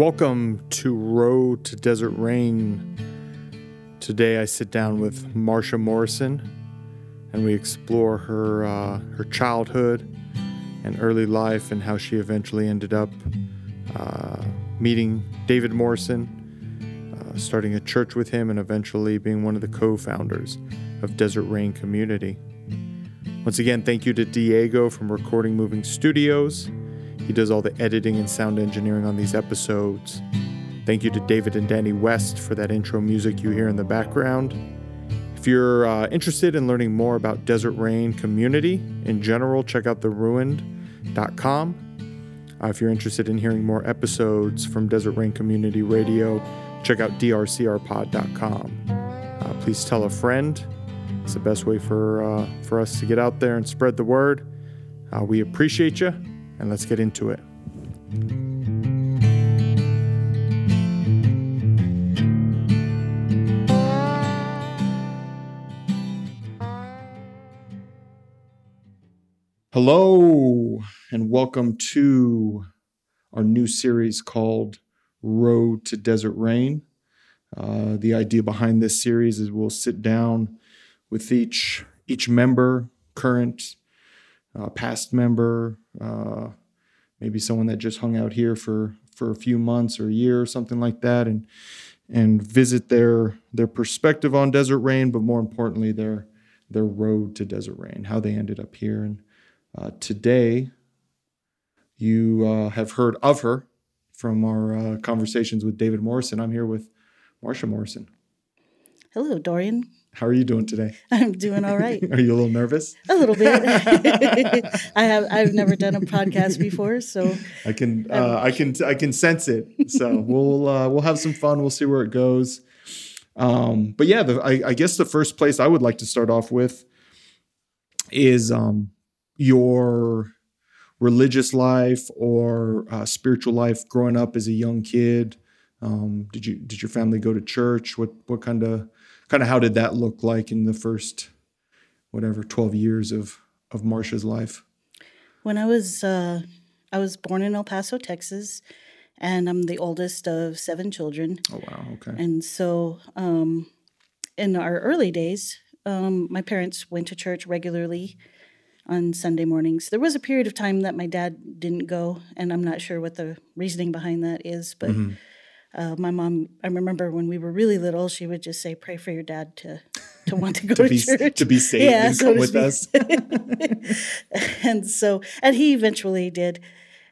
Welcome to Road to Desert Rain. Today I sit down with Marsha Morrison and we explore her uh, her childhood and early life and how she eventually ended up uh, meeting David Morrison, uh, starting a church with him, and eventually being one of the co-founders of Desert Rain Community. Once again, thank you to Diego from Recording Moving Studios. He does all the editing and sound engineering on these episodes. Thank you to David and Danny West for that intro music you hear in the background. If you're uh, interested in learning more about Desert Rain community in general, check out theruined.com. Uh, if you're interested in hearing more episodes from Desert Rain Community Radio, check out drcrpod.com. Uh, please tell a friend. It's the best way for uh, for us to get out there and spread the word. Uh, we appreciate you, and let's get into it. Hello, and welcome to our new series called Road to Desert Rain. Uh, the idea behind this series is we'll sit down with each each member, current, uh, past member, uh, maybe someone that just hung out here for for a few months or a year or something like that, and and visit their their perspective on Desert Rain, but more importantly their their road to Desert Rain, how they ended up here, and uh, today, you uh, have heard of her from our uh, conversations with David Morrison. I'm here with Marsha Morrison. Hello, Dorian. How are you doing today? I'm doing all right. are you a little nervous? A little bit. I have. I've never done a podcast before, so I can. Uh, I can. I can sense it. So we'll uh, we'll have some fun. We'll see where it goes. Um, but yeah, the, I, I, guess the first place I would like to start off with is um, your religious life or uh, spiritual life growing up as a young kid? Um, did you did your family go to church? What what kind of kind of how did that look like in the first whatever twelve years of of Marsha's life? When I was uh, I was born in El Paso, Texas, and I'm the oldest of seven children. Oh wow! Okay. And so, um, in our early days, um, my parents went to church regularly on Sunday mornings. There was a period of time that my dad didn't go, and I'm not sure what the reasoning behind that is, but mm-hmm. Uh, my mom, I remember when we were really little, she would just say, "Pray for your dad to to want to go to, to be, church, to be saved, yeah, and so come with us." and so, and he eventually did.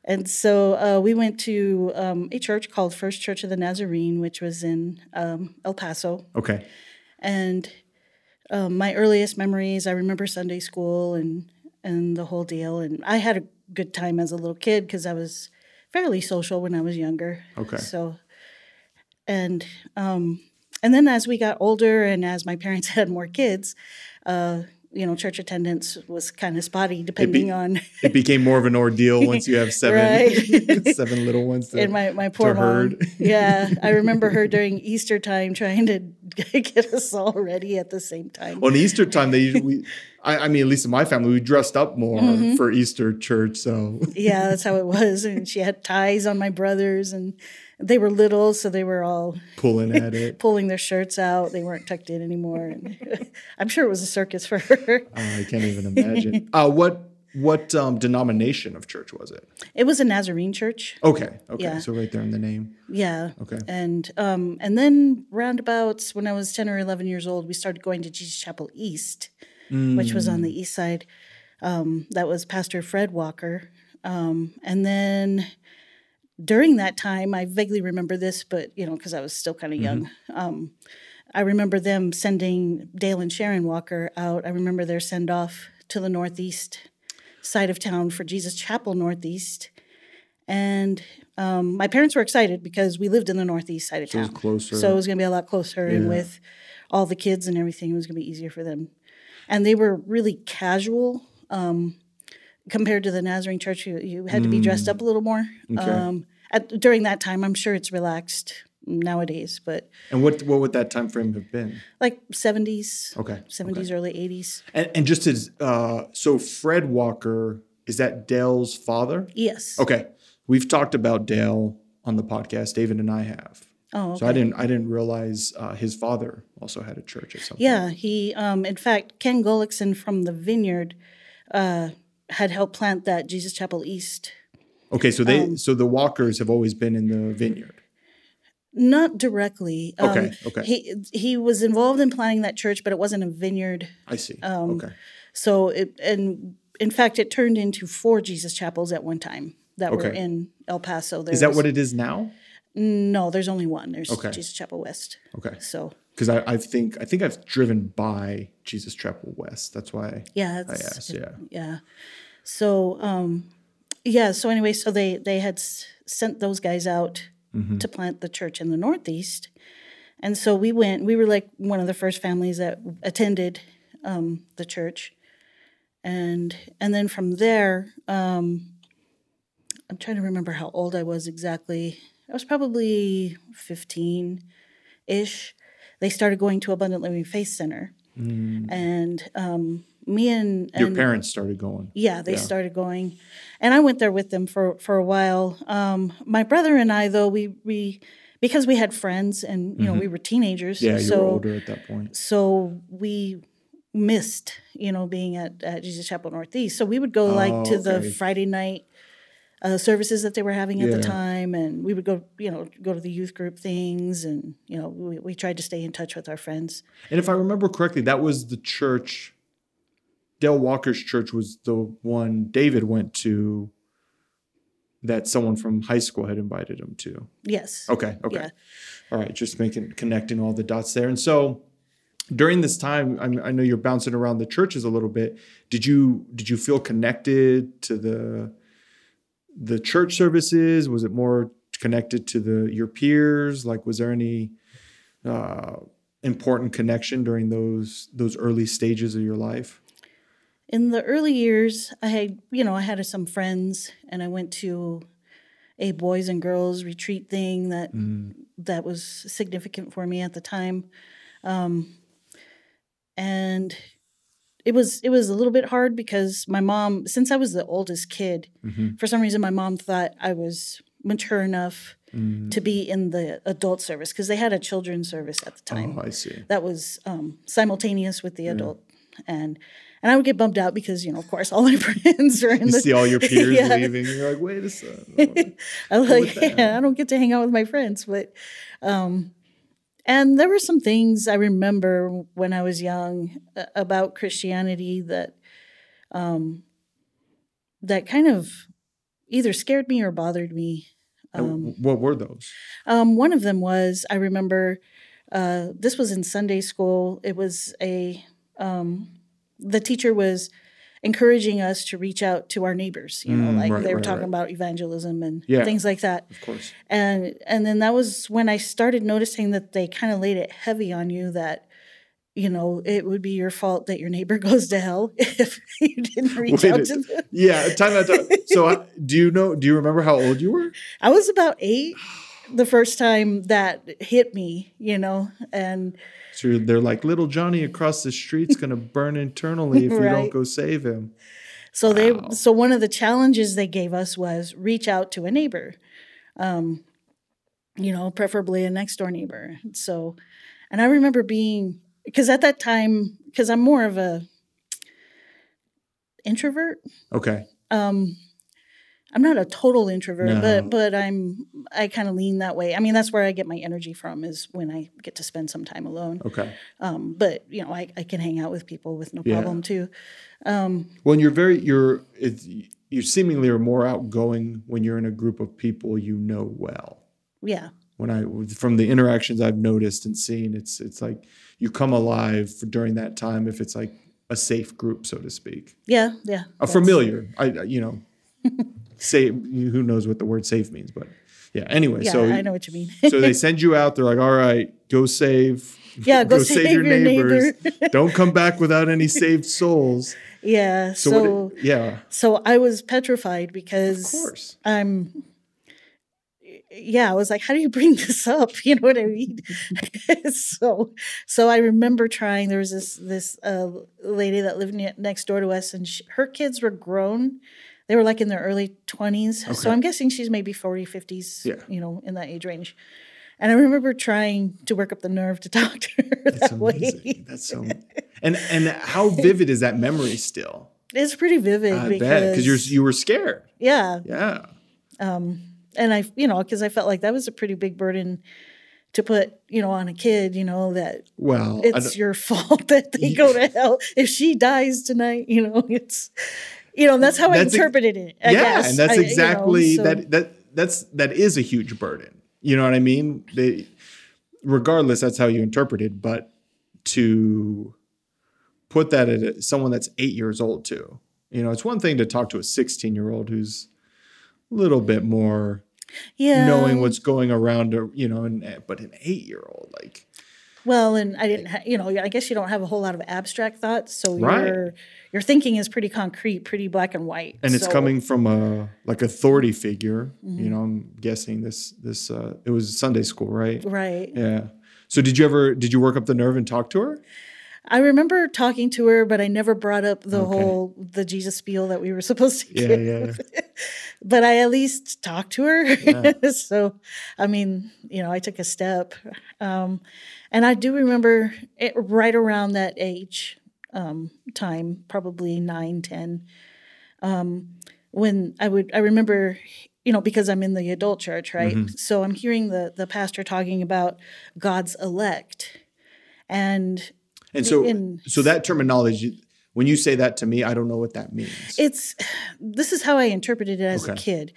And so uh, we went to um, a church called First Church of the Nazarene, which was in um, El Paso. Okay. And um, my earliest memories, I remember Sunday school and and the whole deal. And I had a good time as a little kid because I was fairly social when I was younger. Okay. So, and um, and then as we got older and as my parents had more kids, uh, you know, church attendance was kind of spotty depending it be, on. it became more of an ordeal once you have seven, seven little ones. To, and my my poor mom. Herd. yeah, I remember her during Easter time trying to get us all ready at the same time. On Easter time, they usually. I, I mean, at least in my family, we dressed up more mm-hmm. for Easter church. So yeah, that's how it was. And she had ties on my brothers, and they were little, so they were all pulling at it, pulling their shirts out. They weren't tucked in anymore. And I'm sure it was a circus for her. Uh, I can't even imagine. Uh, what what um, denomination of church was it? It was a Nazarene church. Okay, okay, yeah. so right there in the name. Yeah. Okay. And um, and then roundabouts when I was ten or eleven years old, we started going to Jesus Chapel East, mm. which was on the mm. east side. Um, that was Pastor Fred Walker, um, and then during that time, I vaguely remember this, but you know, because I was still kind of young. Mm-hmm. Um, I remember them sending Dale and Sharon Walker out. I remember their send off to the northeast side of town for Jesus Chapel Northeast. And um, my parents were excited because we lived in the northeast side of town. So it was closer. So it was going to be a lot closer. Yeah. And with all the kids and everything, it was going to be easier for them. And they were really casual. Um, compared to the Nazarene church, you, you had to be dressed mm. up a little more. Okay. Um, at, during that time, I'm sure it's relaxed nowadays, but and what what would that time frame have been? Like 70s. Okay. 70s, okay. early 80s. And, and just as uh, so, Fred Walker is that Dale's father? Yes. Okay, we've talked about Dale on the podcast. David and I have. Oh, So I didn't I didn't realize uh, his father also had a church at some point. Yeah, he. Um, in fact, Kenn Gulliksen from the Vineyard uh, had helped plant that Jesus Chapel East. Okay, so they Um, so the Walkers have always been in the vineyard. Not directly. Um, Okay, okay. He he was involved in planting that church, but it wasn't a vineyard. I see. um, okay. So it and in fact, it turned into four Jesus chapels at one time that were in El Paso. Is that what it is now? No, there's only one. There's Okay. Jesus Chapel West. Okay. So Because I, I think I think I've driven by Jesus Chapel West. That's why yeah, I asked. Yeah. yeah. So um, yeah. So anyway, so they they had s- sent those guys out Mm-hmm. to plant the church in the Northeast, and so we went. We were like one of the first families that attended um, the church, and and then from there, um, I'm trying to remember how old I was exactly. I was probably 15 ish. They started going to Abundant Living Faith Center, and um, me and, Mm. Your parents started going. yeah, they Yeah. started going, and I went there with them for for a while. Um, my brother and I, though, we we because we had friends and you know we were teenagers, Mm-hmm. Yeah, you so were older at that point. so we missed you know being at, at Jesus Chapel Northeast. So we would go like Oh, to the. Friday night uh, services that they were having at Yeah. the time, and we would go you know go to the youth group things, and you know we, we tried to stay in touch with our friends. And if I remember correctly, that was the church. Dale Walker's church was the one David went to. That someone from high school had invited him to. Yes. Okay. Okay. Yeah. All right. Just making connecting all the dots there. And so during this time, I'm, I know you're bouncing around the churches a little bit. Did you did you feel connected to the the church services? Was it more connected to the your peers? Like, was there any uh, important connection during those those early stages of your life? in the early years i had you know i had some friends and i went to a boys and girls retreat thing that that was significant for me at the time um, and it was it was a little bit hard because my mom since i was the oldest kid for some reason my mom thought i was mature enough to be in the adult service because they had a children's service at the time Oh, I see. that was um, simultaneous with the adult and and I would get bummed out because you know of course all my friends are in the You the see all your peers Yeah. leaving. You're like, wait a second. I was like yeah, I don't get to hang out with my friends but um and there were some things I remember when I was young uh, about Christianity that um that kind of either scared me or bothered me um, what were those? Um, one of them was I remember uh, this was in Sunday school. It was a um, the teacher was encouraging us to reach out to our neighbors. You know, Mm, like right, they were right, talking right. about evangelism and Yeah. things like that. Of course. And and then that was when I started noticing that they kind of laid it heavy on you that. You know, it would be your fault that your neighbor goes to hell if you didn't reach Wait out to them. Yeah, time out. time- So, uh, do you know? Do you remember how old you were? I was about eight the first time that hit me, you know, and So you're- they're like, little Johnny across the street's gonna burn internally if you don't go save him. so they so one of the challenges they gave us was reach out to a neighbor, um, you know, preferably a next door neighbor. So, and I remember being because at that time, because I'm more of a introvert. Okay. Um, I'm not a total introvert, No. but but I'm I kind of lean that way. I mean, that's where I get my energy from is when I get to spend some time alone. Okay. Um, but you know, I, I can hang out with people with no Yeah. problem too. Um, Well, and you're very you're it's, you seemingly are more outgoing when you're in a group of people you know well. yeah, When I from the interactions I've noticed and seen, it's it's like you come alive during that time if it's like a safe group, so to speak, yeah, yeah. a familiar. I- you know, say who knows what the word safe means, but yeah. Anyway, Yeah, so I know what you mean. so they send you out. They're like, all right, go save. Yeah, go save your neighbor." Don't come back without any saved souls. yeah. So, So what, yeah, so I was petrified because of course. I'm. Yeah, I was like, "How do you bring this up?" You know what I mean? so, so I remember trying. There was this this uh, lady that lived ne- next door to us, and she, her kids were grown. They were like in their early 20s. So I'm guessing she's maybe 40, 50s, Yeah. you know, in that age range. And I remember trying to work up the nerve to talk to her That's that amazing. way. That's so. And and how vivid is that memory still? It's pretty vivid I because bet you're you were scared. yeah, Yeah. Um, and I you know because I felt like that was a pretty big burden to put you know on a kid you know that Well, it's your fault that they go to hell if she dies tonight you know it's you know that's how That's I ex- interpreted it I yeah, guess. and that's I- you know, exactly so- that that that's that is a huge burden. You know what I mean? They, regardless, that's how you interpret it. But to put that at someone that's eight years old too, you know, it's one thing to talk to a 16 year old who's a little bit more yeah knowing what's going around, you know, and but an eight year old like well and I didn't ha- you know I guess you don't have a whole lot of abstract thoughts so Right. your your thinking is pretty concrete pretty black and white and it's coming from a like authority figure. Mm-hmm. You know, I'm guessing this this uh, it was Sunday school, right? right Yeah. So did you ever did you work up the nerve and talk to her? I remember talking to her, but I never brought up the Okay. whole the Jesus spiel that we were supposed to Yeah, give. yeah. But I at least talked to her. so, I mean, you know, I took a step, um, and I do remember it right around that age um, time, probably nine, ten, um, when I would. I remember. You know, because I'm in the adult church, right? Mm-hmm. So I'm hearing the the pastor talking about God's elect, and And so in- so that terminology when you say that to me, I don't know what that means. it's this is how I interpreted it as a kid.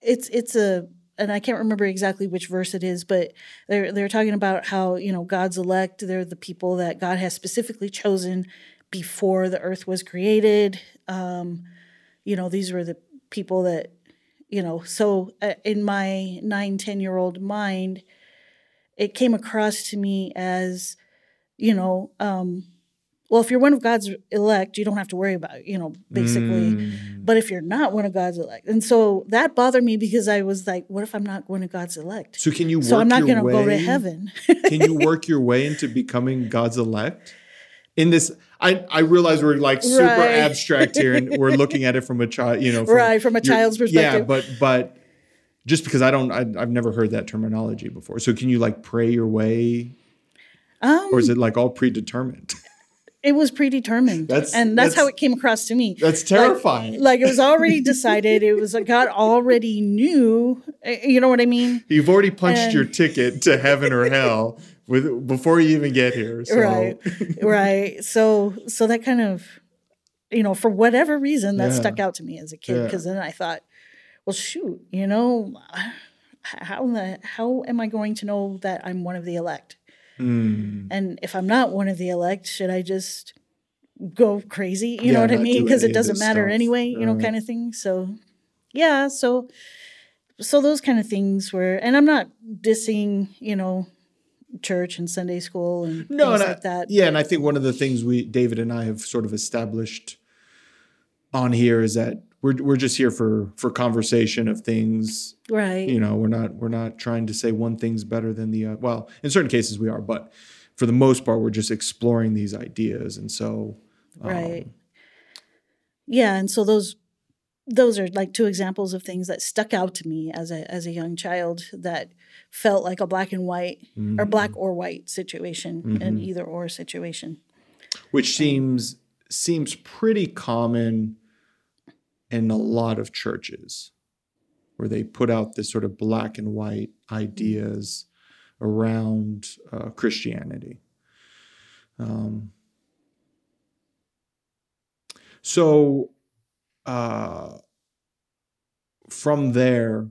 It's it's a and I can't remember exactly which verse it is, but they're they're talking about how you know God's elect. They're the people that God has specifically chosen before the earth was created. Um, you know, these were the people that you know. So uh, in my nine ten year old mind, it came across to me as you know. Um, well, if you're one of God's elect, you don't have to worry about, it, you know, basically. Mm. But if you're not one of God's elect, and so that bothered me because I was like, what if I'm not one of God's elect? So can you work So I'm not your going to go to way- heaven. can you work your way into becoming God's elect? In this, I, I realize we're like super Right. abstract here, and we're looking at it from a child, you know, from, Right, from a your- child's perspective. Yeah, but but just because I don't, I, I've never heard that terminology before. So can you like pray your way, um, or is it like all predetermined? it was predetermined, That's- and that's, how it came across to me. That's terrifying. Like it was already decided. It was like God already knew. eh, You know what I mean? You've already punched And- your ticket to heaven or hell with before you even get here. So. Right, right. So, so that kind of, you know, for whatever reason, that Yeah. stuck out to me as a kid. Yeah. Because then I thought, well, shoot, you know, how the how am I going to know that I'm one of the elect? Mm. And if I'm not one of the elect, should I just go crazy? You know what I mean? Because it doesn't matter stuff. anyway, you know, Right. kind of thing. So, yeah, so so those kind of things were, and I'm not dissing, you know, church and Sunday school and No, things and I- like that. yeah, and I think one of the things we David and I have sort of established on here is that we're we're just here for for conversation of things. Right. You know, we're not we're not trying to say one thing's better than the uh, well. In certain cases, we are, but for the most part, we're just exploring these ideas, and so um, right. Yeah, and so those those are like two examples of things that stuck out to me as a as a young child that felt like a black and white or black or white situation, an either or situation. which seems seems pretty common in a lot of churches where they put out this sort of black and white ideas around uh, Christianity. Um, so, uh, from there,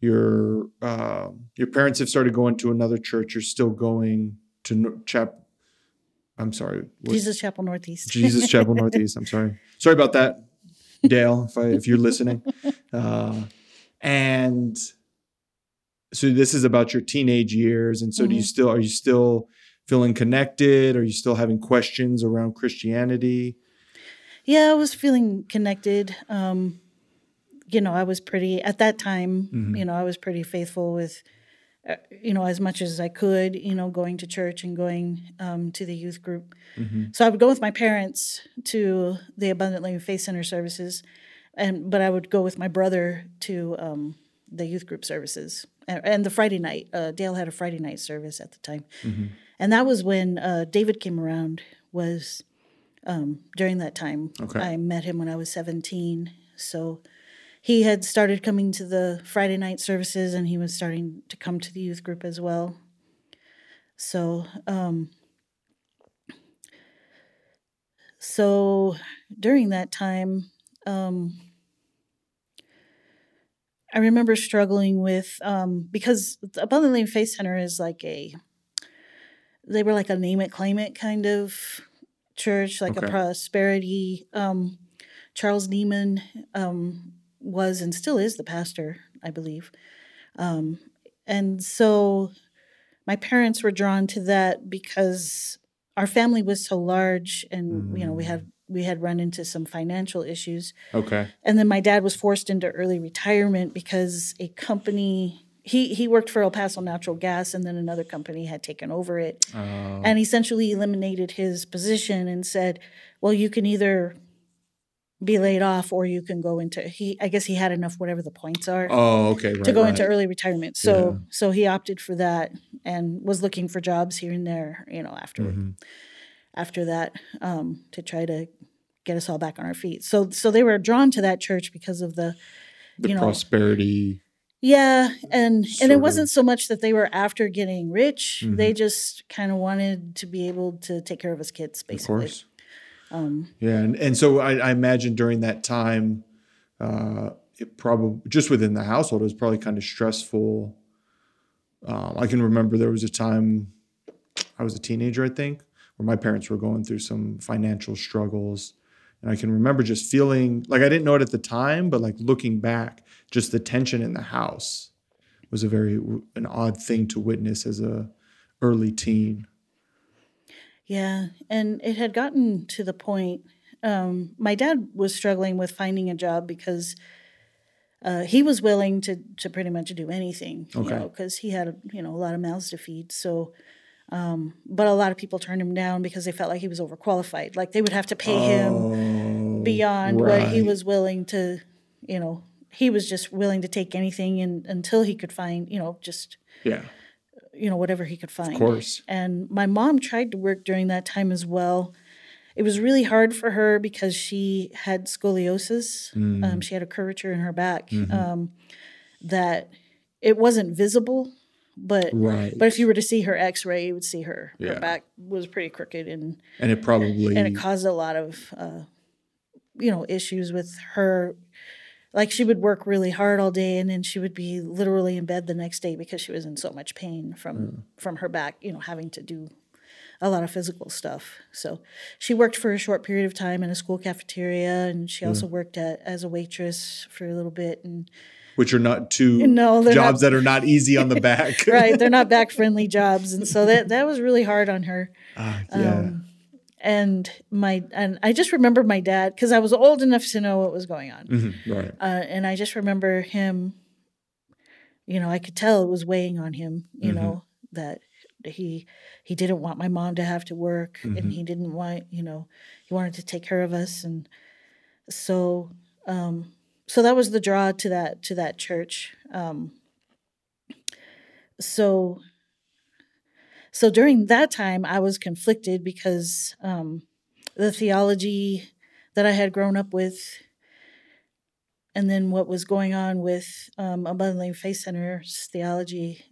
your uh, your parents have started going to another church. You're still going to no- chap. I'm sorry. what- Jesus Chapel Northeast. Jesus Chapel Northeast. I'm sorry. Sorry about that, Dale. If I, if you're listening, uh, and so this is about your teenage years. And so, do you still are you still feeling connected? Are you still having questions around Christianity? Yeah, I was feeling connected. Um, you know, I was pretty at that time. Mm-hmm. You know, I was pretty faithful with, you know, as much as I could. You know, going to church and going um, to the youth group. Mm-hmm. So I would go with my parents to the Abundant Living Faith Center services, and but I would go with my brother to um, the youth group services and, and the Friday night. Uh, Dale had a Friday night service at the time, and that was when uh, David came around. Was um, during that time. Okay. I met him when I was seventeen, so he had started coming to the Friday night services, and he was starting to come to the youth group as well. So, um, so during that time, um, I remember struggling with um, because the Abundant Living Faith Center is like a they were like a name it claim it kind of church, like Okay. a prosperity. Um, Charles Nieman um, was and still is the pastor, I believe, um, and so my parents were drawn to that because our family was so large, and you know we had we had run into some financial issues. Okay. And then my dad was forced into early retirement because a company he he worked for El Paso Natural Gas and then another company had taken over it Uh, and essentially eliminated his position and said, "Well, you can either be laid off or you can go into he I guess he had enough whatever the points are oh, okay. Right, to go right. into early retirement. So Yeah. so he opted for that and was looking for jobs here and there, you know, after Mhm. after that um, to try to get us all back on our feet. So so they were drawn to that church because of the the you know, prosperity. yeah, and and it of. wasn't so much that they were after getting rich. Mhm. They just kind of wanted to be able to take care of his kids, Of basically. course. Um, Yeah, and, and so I, I imagine during that time, uh, it probably just within the household it was probably kind of stressful. Um, I can remember there was a time I was a teenager, I think, where my parents were going through some financial struggles, and I can remember just feeling like I didn't know it at the time, but like looking back, just the tension in the house was a very an odd thing to witness as a early teen. Yeah, and it had gotten to the point. Um, my dad was struggling with finding a job because uh, he was willing to to pretty much do anything, you Okay. know, because he had you know a lot of mouths to feed. So, um, but a lot of people turned him down because they felt like he was overqualified. Like they would have to pay him Oh, beyond what he was willing to, you know, he was just willing to take anything and until he could find, you know, just Yeah, you know whatever he could find. of course. And my mom tried to work during that time as well. It was really hard for her because she had scoliosis. Mm. Um, she had a curvature in her back Mhm. um, that it wasn't visible, but Right. but if you were to see her X-ray, you would see her Yeah. her back was pretty crooked and and it probably and it caused a lot of uh, you know issues with her like she would work really hard all day and then she would be literally in bed the next day because she was in so much pain from Mm. from her back you know having to do a lot of physical stuff so she worked for a short period of time in a school cafeteria and she also worked at, as a waitress for a little bit and which are not two No, jobs not- that are not easy on the back. right they're not back friendly jobs and so that that was really hard on her Ah, yeah. Um, and my and I just remember my dad because I was old enough to know what was going on, Mhm, Right. uh, and I just remember him. You know, I could tell it was weighing on him. You Mhm. know that he he didn't want my mom to have to work, Mhm. and he didn't want you know he wanted to take care of us, and so um, so that was the draw to that to that church. Um, so so during that time i was conflicted because um, the theology that i had grown up with and then what was going on with um, abundant Living faith center's theology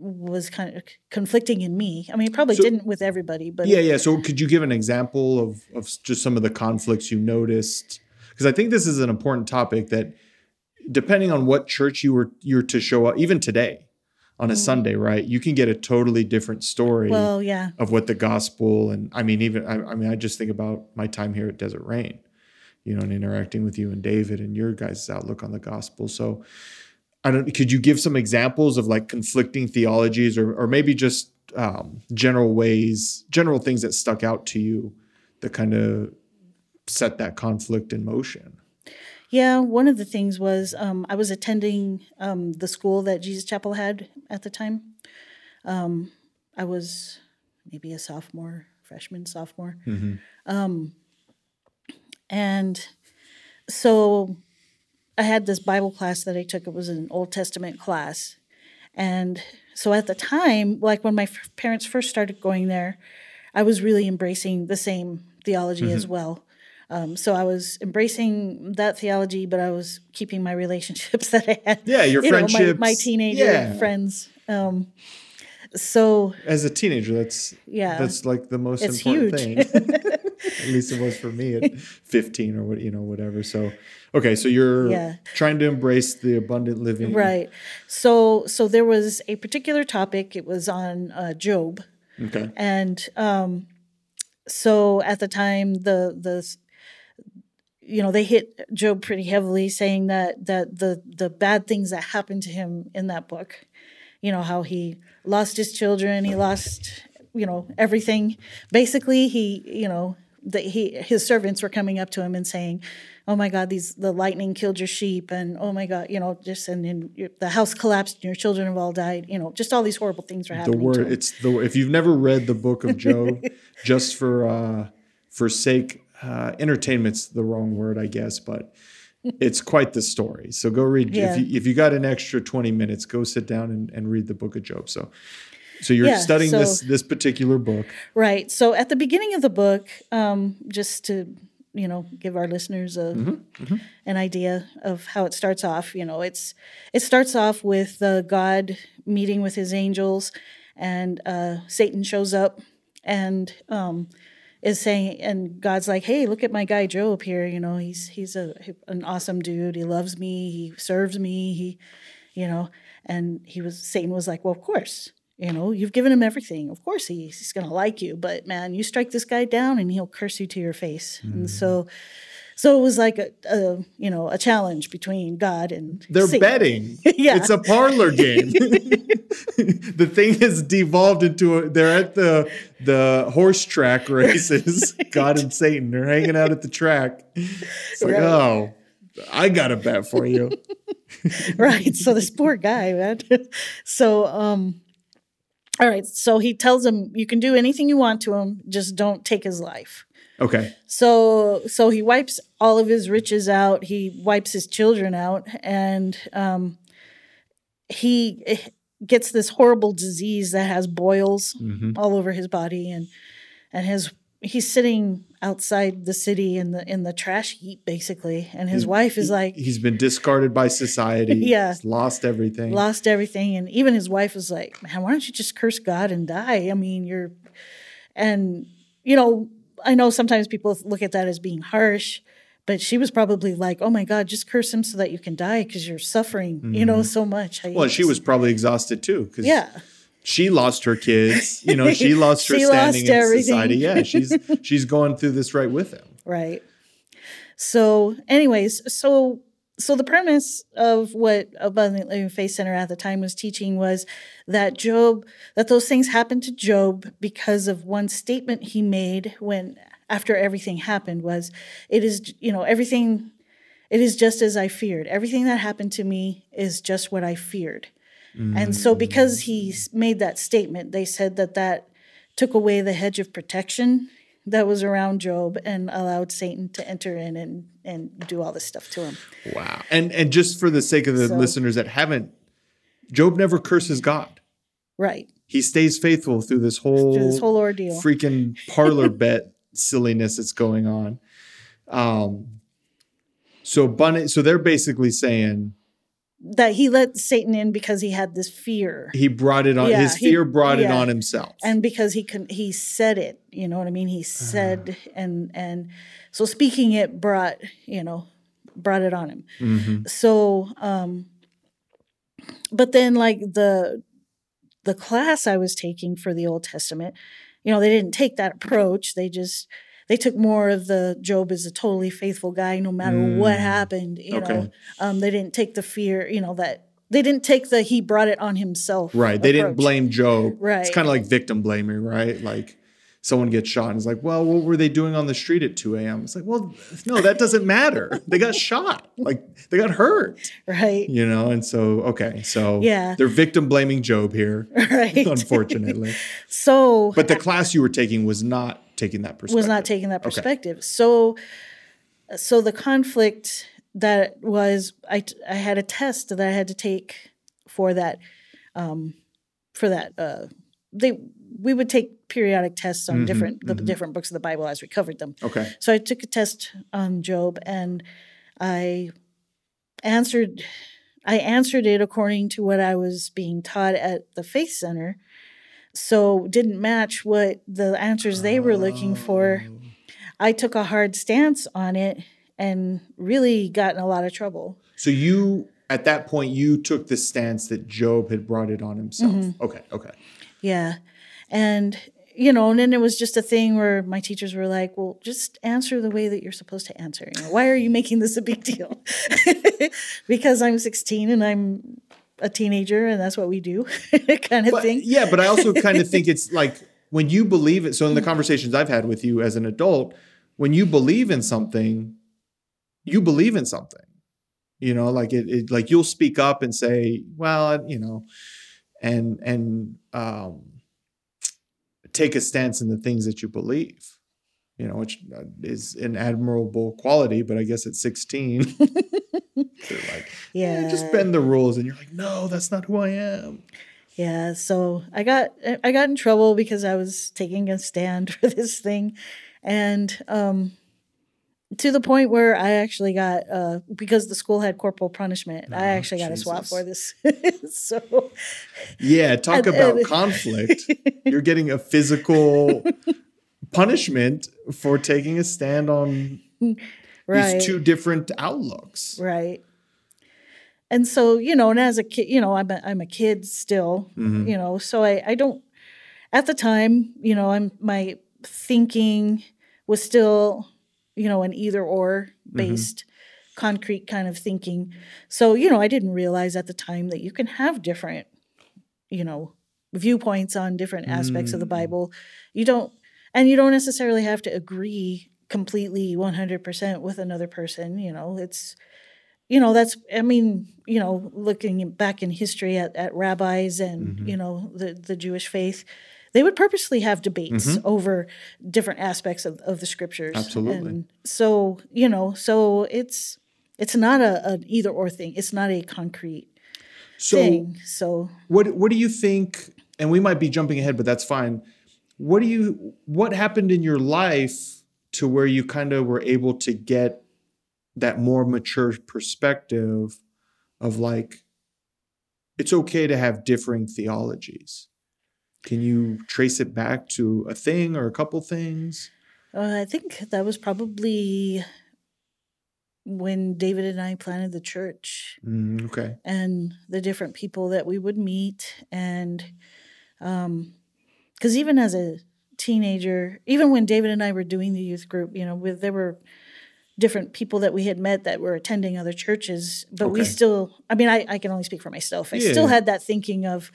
was kind of conflicting in me i mean it probably So- didn't with everybody but Yeah, yeah. So could you give an example of, of just some of the conflicts you noticed? Because I think this is an important topic that depending on what church you were you're to show up, even today on a Mhm. Sunday, right? You can get a totally different story well yeah of what the gospel and I mean, even I, I mean, I just think about my time here at Desert Rain, you know, and interacting with you and David and your guys' outlook on the gospel. So I don't could you give some examples of like conflicting theologies or or maybe just um, general ways, general things that stuck out to you that kind of set that conflict in motion? Yeah, one of the things was um, I was attending um, the school that Jesus Chapel had at the time. Um, I was maybe a sophomore, freshman, sophomore. Mm-hmm. Um, and so I had this Bible class that I took. It was an Old Testament class. And so at the time, like when my f- parents first started going there, I was really embracing the same theology as well. Um, so I was embracing that theology, but I was keeping my relationships that I had. Yeah, your you know, my, friendships. my teenager Yeah. friends. Um, so As a teenager, that's Yeah. that's like the most important huge. thing. At least it was for me at 15 or what you know whatever. So okay, so you're Yeah. trying to embrace the abundant living. right, so so there was a particular topic. It was on uh, Job, Okay. and um, so at the time the the you know they hit job pretty heavily saying that that the the bad things that happened to him in that book you know how he lost his children he lost you know everything. Basically he you know that he his servants were coming up to him and saying oh my god these the lightning killed your sheep and oh my god you know just and then your, the house collapsed and your children have all died you know just all these horrible things were The happening to word it's the if you've never read the book of Job, just for uh for sake uh entertainment's the wrong word, I guess, but it's quite the story. So go read Yeah. if you if you got an extra 20 minutes, go sit down and, and read the book of Job. So so you're Yeah, studying so- this this particular book. Right. So at the beginning of the book, um, just to you know give our listeners a an idea of how it starts off, you know, it's it starts off with uh, God meeting with His angels, and uh, Satan shows up and um, is saying, and God's like, "Hey, look at my guy Job here. You know, he's he's a an awesome dude. He loves me. He serves me. He, you know." And he was Satan was like, "Well, of course." You know, you've given him everything. Of course, he's, he's going to like you. But man, you strike this guy down, and he'll curse you to your face. And mm-hmm. so, so it was like a, a you know a challenge between God and They're Satan. betting. Yeah. It's a parlor game. the thing has devolved into a they're at the the horse track races. God and Satan are hanging out at the track. It's like, Right. oh, I got a bet for you. right. So this poor guy, man. so um all right, so he tells him you can do anything you want to him, just don't take his life. Okay. So so he wipes all of his riches out, he wipes his children out and um he eh, gets this horrible disease that has boils all over his body and and his he's sitting outside the city in the in the trash heap basically and his wife is like He's been discarded by society. Yeah. He's lost everything. lost everything and even his wife was like man why don't you just curse god and die i mean you're and you know i know sometimes people look at that as being harsh but she was probably like oh my god just curse him so that you can die because you're suffering you know so much I Mm-hmm. well, she was probably exhausted too because yeah she lost her kids. You know, she lost her She standing lost in everything. society. Yeah, she's she's going through this right with him. right so anyways so so the premise of what abundant living faith center at the time was teaching was that job that those things happened to job because of one statement he made when after everything happened was it is you know everything it is just as i feared. Everything that happened to me is just what i feared. And so because mm. he made that statement they said that that took away the hedge of protection that was around Job and allowed Satan to enter in and, and do all this stuff to him. Wow. And and just for the sake of the So- listeners that haven't, Job never curses God. Right. He stays faithful through this whole, Through this whole ordeal. freaking parlor bet silliness that's going on. Um so Bunny so they're basically saying that he let Satan in because he had this fear. he brought it on Yeah, his he- fear brought it on himself. And because he can he said it, you know what I mean? He said and and so speaking it brought, you know, brought it on him. Mhm. So um but then like the the class I was taking for the Old Testament, you know, they didn't take that approach. They just they took more of the Job is a totally faithful guy no matter what Mm. happened, you know. Um they didn't take the fear, you know, that they didn't take the he brought it on himself. Right. They didn't blame Job. Right. It's kind of like victim blaming, right? Like someone gets shot and it's like, well, what were they doing on the street at 2 a.m.? It's like, well, no, that doesn't matter. They got shot. Like they got hurt, Right. you know? And so, okay. So Yeah. they're victim blaming Job here, Right. unfortunately. So, But the class you were taking was not taking that perspective. was not taking that perspective. So, so the premise of what abundant living faith center at the time was teaching was that Job, that those things happened to Job because of one statement he made when after everything happened was it is just as I feared. Everything that happened to me is just what I feared. And so because he s- made that statement, they said that that took away the hedge of protection that was around Job. And because he can, he said it, you know, everything so the conflict that was I I had a test that I had to take for that um, for that uh, they we would take periodic tests on Mhm, different the mhm. different books of the Bible as we covered them. Okay. So I took a test on Job and I answered I answered it according to what I was being taught at the Faith Center. So didn't match what the answers they were looking for. Oh. I took a hard stance on it and really got in a lot of trouble. So you at that point you took the stance that Job had brought it on himself. Mm-hmm. Okay. Okay. Yeah. And you know, and then it was just a thing where my teachers were like, "Well, just answer the way that you're supposed to answer. You know, why are you making this a big deal?" because I'm 16 and I'm a teenager, and that's what we do, kind of But, thing. yeah, but I also kind of think it's like when you believe it. So in the conversations I've had with you as an adult, when you believe in something, you believe in something. You know, like it, it like you'll speak up and say, well, you know, and and um take a stance in the things that you believe. You know, which uh, is an admirable quality, but I guess at 16, they're like, Yeah, yeah, just bend the rules. And you're like, no, that's not who I am. Yeah, so I got I got in trouble because I was taking a stand for this thing, and um, to the point where I actually got uh, because the school had corporal punishment. I Oh, actually got a swap for this. so Yeah, talk about and- conflict. You're getting a physical punishment for taking a stand on right, these two different outlooks. right. And so you know, and as a kid, you know, I'm a, I'm a kid still. Mhm. You know, so I I don't at the time, you know, I'm my thinking was still, you know, an either or based concrete kind of thinking. So, you know, I didn't realize at the time that you can have different, you know, viewpoints on different aspects of the Mm. Bible. You don't and you don't necessarily have to agree completely 100% with another person, you know. It's you know, that's I mean, you know, looking back in history at, at rabbis and, Mhm. you know, the the Jewish faith, they would purposely have debates Mhm. over different aspects of, of the scriptures. Absolutely. And so, you know, so it's it's not a an either or thing. It's not a concrete So, thing. So what what do you think? And we might be jumping ahead, but that's fine. What do you? What happened in your life to where you kind of were able to get that more mature perspective of like it's okay to have differing theologies? Can you trace it back to a thing or a couple things? uh, I think that was probably when David and I planted the church. Mm, okay. and the different people that we would meet and um because even as a teenager even when david and i were doing the youth group you know with there were different people that we had met that were attending other churches but we still i mean I, I can only speak for myself i Yeah. still had that thinking of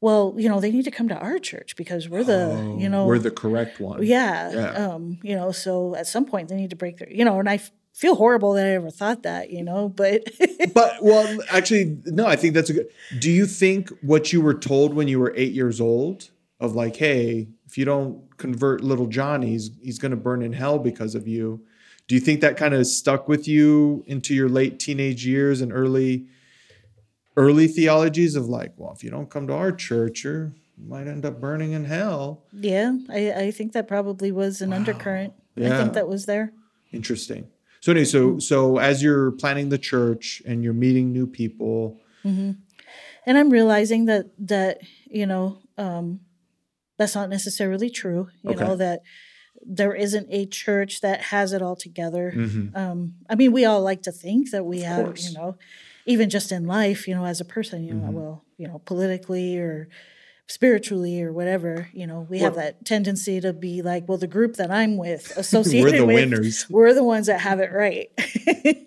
well you know they need to come to our church because we're the you Oh, know we're the correct one. yeah, Yeah. um you know so at some point they need to break their you know and i f- feel horrible that i ever thought that you know but but well actually no i think that's a good do you think what you were told when you were eight years old of like hey if you don't convert little johnny he's, he's going to burn in hell because of you do you think that kind of stuck with you into your late teenage years and early early theologies of like well if you don't come to our church you're might end up burning in hell Yeah, I, I think that probably was an undercurrent. Yeah. I think that was there. interesting so anyway so so as you're planning the church and you're meeting new people And I'm realizing that that, you know, um, that's not necessarily true. You Okay. know, that there isn't a church that has it all together. Mhm. Um, I mean, we all like to think that we have, course. you know, even just in life, you know, as a person, you know, Mhm. well, you know, politically or spiritually or whatever, you know, we have that tendency to be like, well, the group that I'm with, associated we're the with, winners we're the ones that have it right.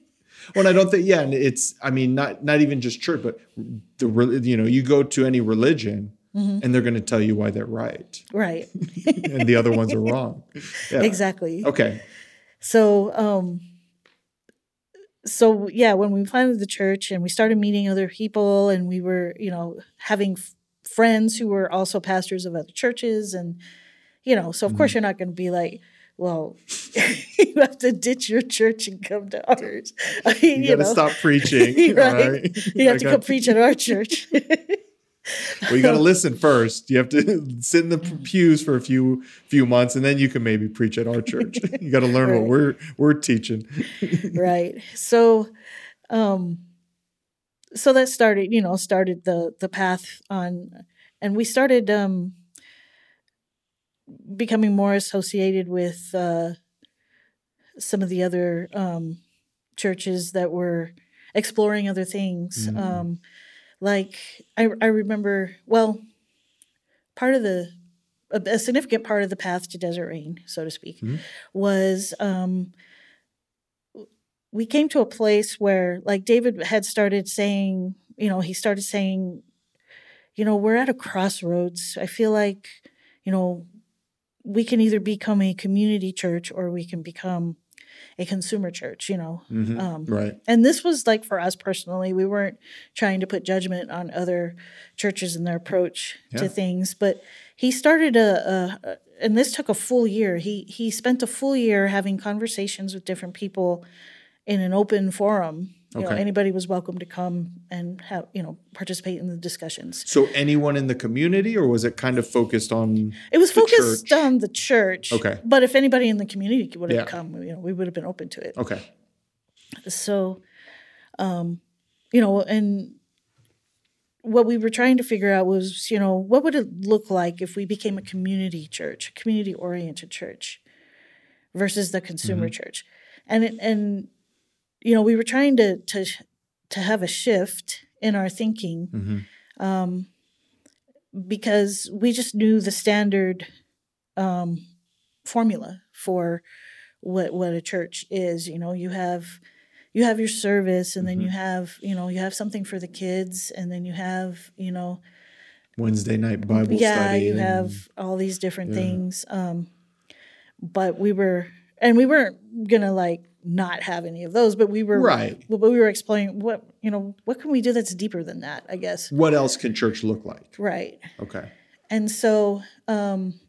Well, I don't think, yeah, and it's, I mean, not not even just church, but the, you know, you go to any religion, Mhm. and they're going to tell you why they're right, right. and the other ones are wrong. Yeah. Exactly. Okay. So, um, so yeah, when we planted the church and we started meeting other people, and we were, you know, having f- friends who were also pastors of other churches, and you know, so of course you're not going to be like, well, you have to ditch your church and come to ours. I mean, You, you, got to know, stop preaching. right? right? You have I to come preach at our church. Well, you got to listen first. You have to sit in the pews for a few few months, and then you can maybe preach at our church. you got to learn what we're we're teaching. right. So, um, so that started, you know, started the the path on, and we started um, becoming more associated with uh, some of the other um, churches that were exploring other things. Mhm. Um, like I, I remember, well, part of the a, a significant part of the path to Desert Rain, so to speak, Mhm. was um, we came to a place where, like David had started saying, you know, he started saying, you know, we're at a crossroads. I feel like, you know, we can either become a community church or we can become a consumer church, you know. Mhm. Um, Right. and this was like for us personally, we weren't trying to put judgment on other churches and their approach Yeah. to things, but he started a, a, a and this took a full year. He he spent a full year having conversations with different people in an open forum. You know, anybody was welcome to come and have you know participate in the discussions. So anyone in the community, or was it kind of focused on? It was focused church. on the church. Okay. But if anybody in the community would have Yeah. come, you know, we would have been open to it. Okay. So, um, you know, and what we were trying to figure out was, you know, what would it look like if we became a community church, a community oriented church versus the consumer church? And it, and you know, we were trying to to to have a shift in our thinking Mhm. um, because we just knew the standard um, formula for what what a church is. You know, you have you have your service, and then you have you know you have something for the kids, and then you have you know Wednesday night Bible yeah study. you and- have all these different Yeah. things. Um, but we were and we weren't gonna like not have any of those, but we were Right. But we were exploring what you know what can we do that's deeper than that. I guess What else can church look like? right. Okay. and so um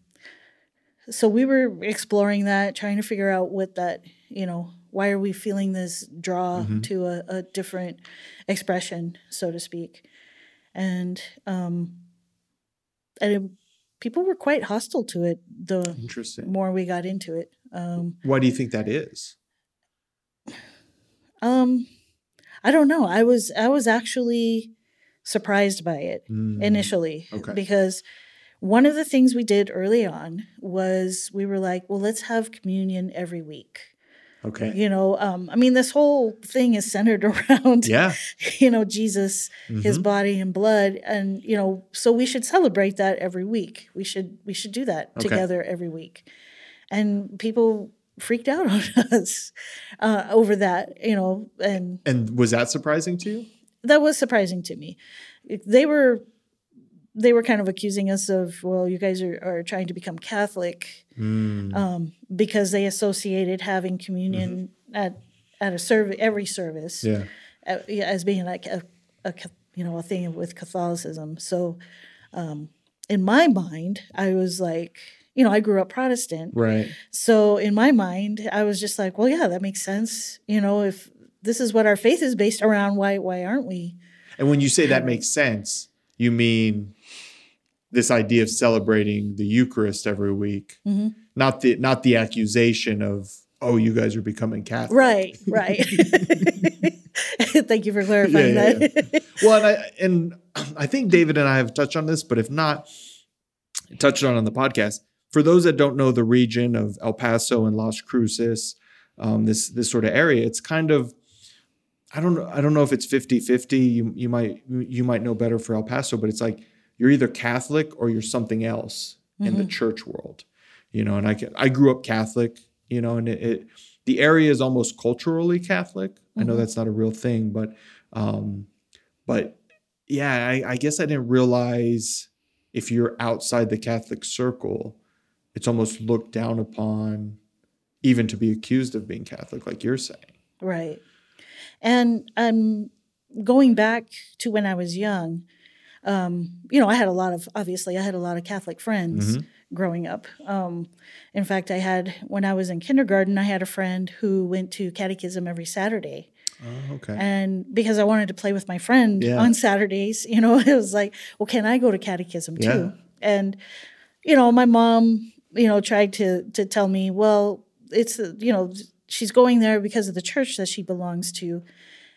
so we were exploring that trying to figure out what that you know why are we feeling this draw Mhm. to a, a different expression so to speak and um and it, people were quite hostile to it the Interesting. more we got into it um Why do you think that is? Um i don't know i was i was actually surprised by it Mm. initially Okay. because one of the things we did early on was we were like well let's have communion every week Okay. you know um, i mean this whole thing is centered around Yeah. you know jesus his Mhm. body and blood and you know so we should celebrate that every week we should we should do that Okay. together every week and people freaked out on us uh, over that you know and And was that surprising to you? that was surprising to me. They were they were kind of accusing us of well, you guys are, are trying to become Catholic Mm. um, because they associated having communion at at a service every service Yeah. uh, yeah, as being like a, a you know a thing with Catholicism. So um, in my mind, I was like, you know, I grew up Protestant, Right. so in my mind, I was just like, well, yeah, that makes sense. You know, if this is what our faith is based around, why why aren't we? And when you say that makes sense, you mean this idea of celebrating the Eucharist every week, Mhm. not the not the accusation of oh you guys are becoming Catholic. Right, right. Thank you for clarifying Yeah, yeah, that. Well, and I, and I think David and I have touched on this, but if not, touched on on the podcast. For those that don't know the region of El Paso and Las Cruces, um, this this sort of area, it's kind of I don't know I don't know if it's 50-50. You you might you might know better for El Paso, but it's like you're either Catholic or you're something else in the church world. You know, and I I grew up Catholic, you know, and it, it the area is almost culturally Catholic. I know Mhm. that's not a real thing, but um, but yeah, I, I guess I didn't realize if you're outside the Catholic circle, it's almost looked down upon, even to be accused of being Catholic, like you're saying. right. And um, going back to when I was young, um, you know, I had a lot of obviously I had a lot of Catholic friends Mhm. growing up. Um, in fact, I had when I was in kindergarten, I had a friend who went to catechism every Saturday. Oh, okay. And because I wanted to play with my friend Yeah. on Saturdays, you know, it was like, well, can I go to catechism too? Yeah. And you know, my mom, you know, tried to to tell me, well, it's you know, she's going there because of the church that she belongs to,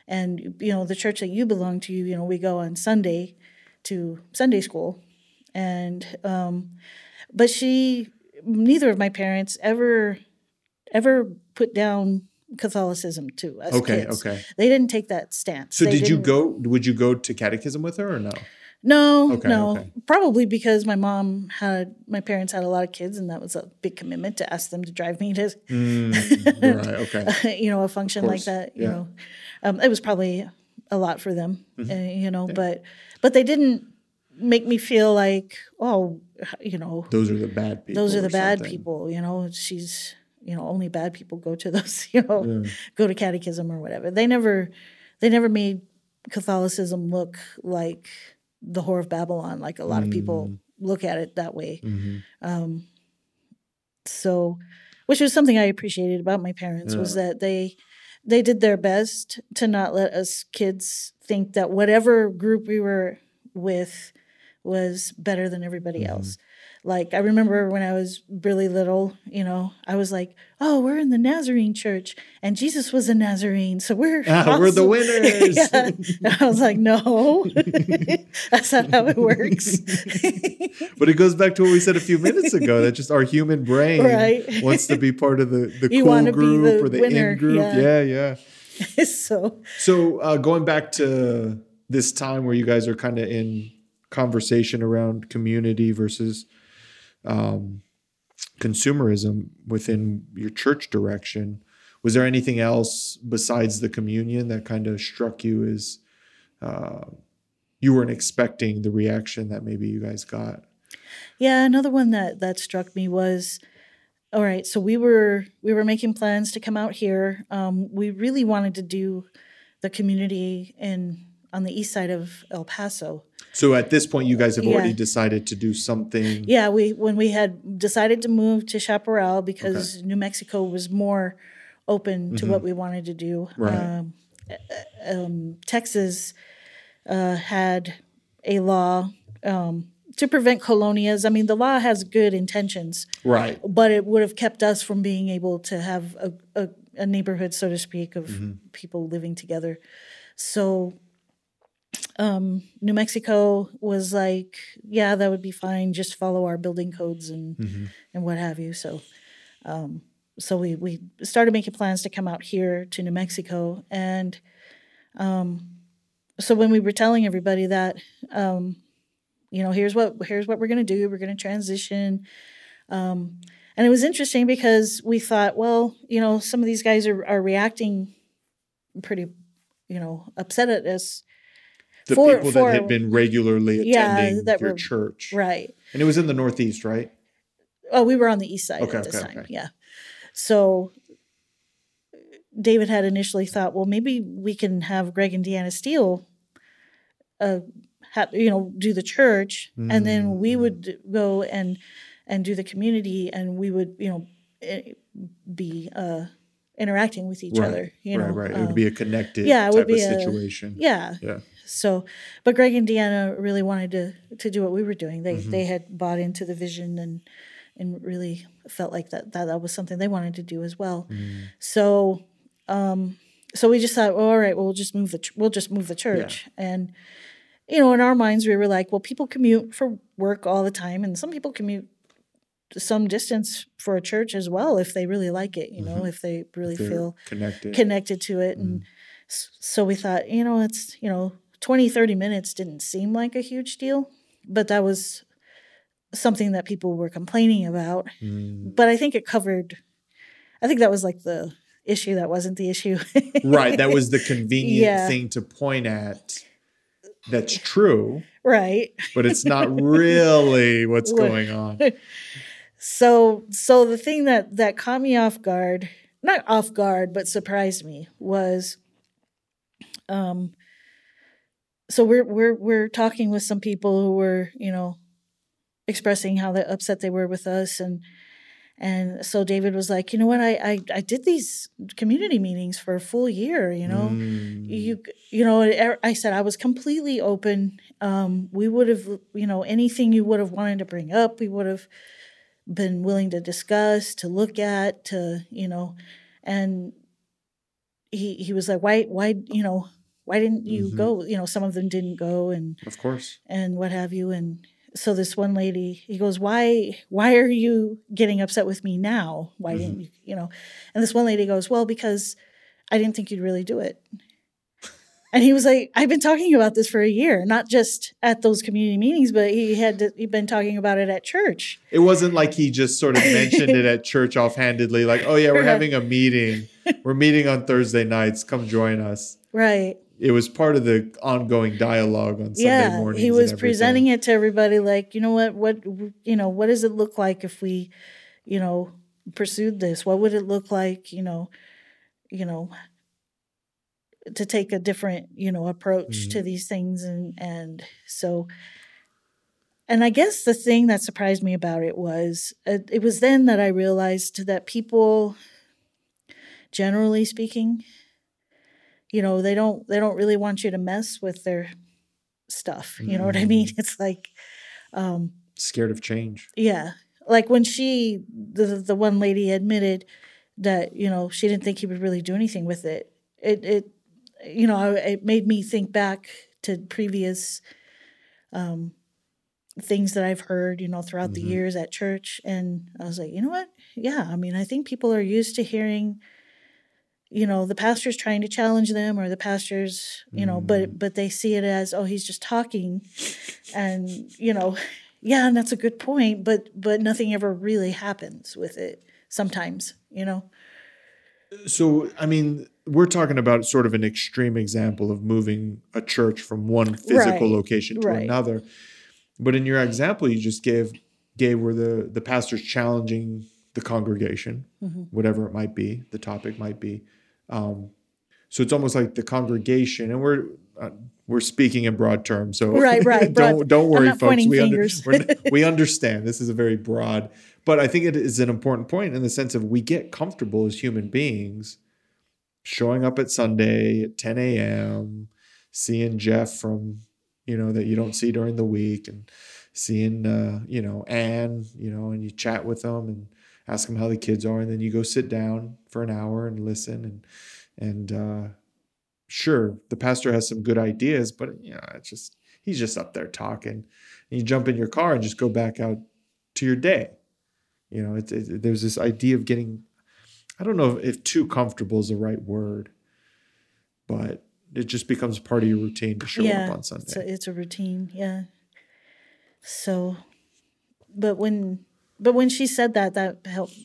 and you know, the church that you belong to, you know, we go on Sunday to Sunday school, and um, but she, neither of my parents ever ever put down Catholicism to us Okay, kids. okay. They didn't take that stance. So They did you go? Would you go to catechism with her or no? No, Okay, no. okay. Probably because my mom had my parents had a lot of kids, and that was a big commitment to ask them to drive me to, Mm, right. Okay. you know, a function like that. You yeah. know, um, it was probably a lot for them. Mm-hmm. uh, you know, but but they didn't make me feel like, oh, you know, Those are the bad people. those are the bad something. people. You know, she's you know only bad people go to those. You know, go to catechism or whatever. They never they never made Catholicism look like the whore of Babylon, like a lot of people Mm. look at it that way. Mhm. Um, so, which was something I appreciated about my parents was that they they did their best to not let us kids think that whatever group we were with was better than everybody Mm-hmm. else. Like I remember when I was really little, you know, I was like, "Oh, we're in the Nazarene church, and Jesus was a Nazarene, so we're Ah, we're the winners. yeah. I was like, "No, that's not how it works." But it goes back to what we said a few minutes ago. That just our human brain Right. wants to be part of the the You cool group the or the winner, in group. yeah. Yeah, yeah. so So uh, going back to this time where you guys are kind of in conversation around community versus um, consumerism within your church direction, was there anything else besides the communion that kind of struck you as uh, you weren't expecting the reaction that maybe you guys got? Yeah, another one that that struck me was all right, so we were we were making plans to come out here. Um, we really wanted to do the community in on the east side of El Paso. So at this point, you guys have already decided to do something. Yeah, we when we had decided to move to Chaparral because New Mexico was more open to what we wanted to do. Mm-hmm. Right. Um, um, Texas uh, had a law um, to prevent colonias. I mean, the law has good intentions. Right. but it would have kept us from being able to have a, a, a neighborhood, so to speak, of people living together. So, um, New Mexico was like, yeah, that would be fine. Just follow our building codes and and what have you. So, um, so we we started making plans to come out here to New Mexico, and um, so when we were telling everybody that, um, you know, here's what here's what we're gonna do. We're gonna transition. Um, and it was interesting because we thought, well, you know, some of these guys are, are reacting pretty, you know, upset at us. The For- people for- that had been regularly Yeah, attending that your were- church. Right. And it was in the Northeast, right? Oh, we were on the east side Okay, at this okay, time. okay. Yeah. So David had initially thought, well, maybe we can have Greg and Deanna Steele, uh, ha- you know, do the church, and Mm. then we would go and and do the community, and we would, you know, eh, be uh, interacting with each right. other. You right, know, right. It um, would be a connected yeah, it type would be a- situation. yeah. Yeah. So, but Greg and Deanna really wanted to to do what we were doing. They Mm-hmm. they had bought into the vision and and really felt like that that, that was something they wanted to do as well. Mm. So, um, so we just thought, well, all right, well, we'll just move the ch- we'll just move the church and. You know, in our minds, we were like, well, people commute for work all the time, and some people commute some distance for a church as well if they really like it, you know, if they really Mm-hmm. Feel connected. connected to it and so we thought you know it's you know 20 30 minutes didn't seem like a huge deal but that was something that people were complaining about Mm. but i think it covered i think that was like the issue that wasn't the issue right. That was the convenient Yeah. thing to point at. That's true, right but it's not really what's going on. so so the thing that that caught me off guard not off guard but surprised me was um so we're we're we're talking with some people who were you know expressing how they, upset they were with us and and so David was like, you know what, I, I I did these community meetings for a full year. You know, Mm. you you know er, I said I was completely open. Um, we would have you know anything you would have wanted to bring up, we would have been willing to discuss, to look at, to you know, and he he was like, why why you know why didn't you Mhm. go? You know, some of them didn't go, and Of course. and what have you and so this one lady he goes why why are you getting upset with me now why didn't you you know and this one lady goes well because i didn't think you'd really do it and he was like i've been talking about this for a year not just at those community meetings but he had to, he'd been talking about it at church It wasn't like he just sort of mentioned it at church offhandedly, like, oh, yeah, we're having a meeting. We're meeting on Thursday nights. Come join us. right It was part of the ongoing dialogue on Sunday yeah mornings. he was presenting it to everybody like you know what what you know what does it look like if we you know pursued this? What would it look like you know you know to take a different you know approach to these things? And and so and i guess the thing that surprised me about it was uh, it was then that i realized that people generally speaking you know they don't they don't really want you to mess with their stuff you know what i mean? It's like um Scared of change. yeah like when she the the one lady admitted that you know she didn't think he would really do anything with it. It it you know it made me think back to previous um things that i've heard you know throughout the Mhm. years at church. And i was like you know what? Yeah i mean i think people are used to hearing you know the pastor's trying to challenge them or the pastor's you know but but they see it as oh he's just talking and you know yeah and that's a good point but but nothing ever really happens with it sometimes you know So, I mean, we're talking about sort of an extreme example of moving a church from one physical Right, location to right. another. But in your example you just gave gave where the the pastor's challenging the congregation, Mhm. whatever it might be, the topic might be. Um, so it's almost like the congregation, and we're uh, we're speaking in broad terms. So Right, right, don't don't worry, folks. We, under, we understand this is a very broad, but I think it is an important point in the sense of we get comfortable as human beings showing up at Sunday at 10 a.m., seeing Jeff from, you know, that you don't see during the week and seeing, uh, you know, Anne, you know, and you chat with them and ask them how the kids are. And then you go sit down for an hour and listen. And, and, uh, sure, the pastor has some good ideas, but, you know, it's just, he's just up there talking. And you jump in your car and just go back out to your day. You know, it's, it, there's this idea of getting I don't know if too comfortable is the right word, but it just becomes part of your routine to show yeah up on it's Sunday. a, it's a routine yeah so but when but when she said that that helped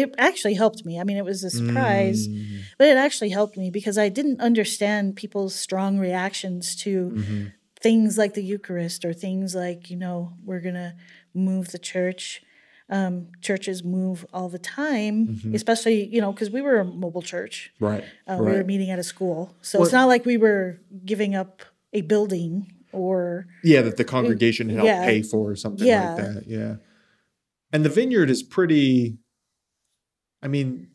it actually helped me i mean it was a surprise Mm, but it actually helped me because i didn't understand people's strong reactions to mhm. things like the Eucharist or things like, you know, we're going to move the church. Um, churches move all the time, Mhm. especially, you know, because we were a mobile church. Right. Uh, We were meeting at a school. So it's not like we were giving up a building or, Yeah, that the congregation helped yeah. pay for or something Yeah. like that. Yeah. And the vineyard is pretty, I mean,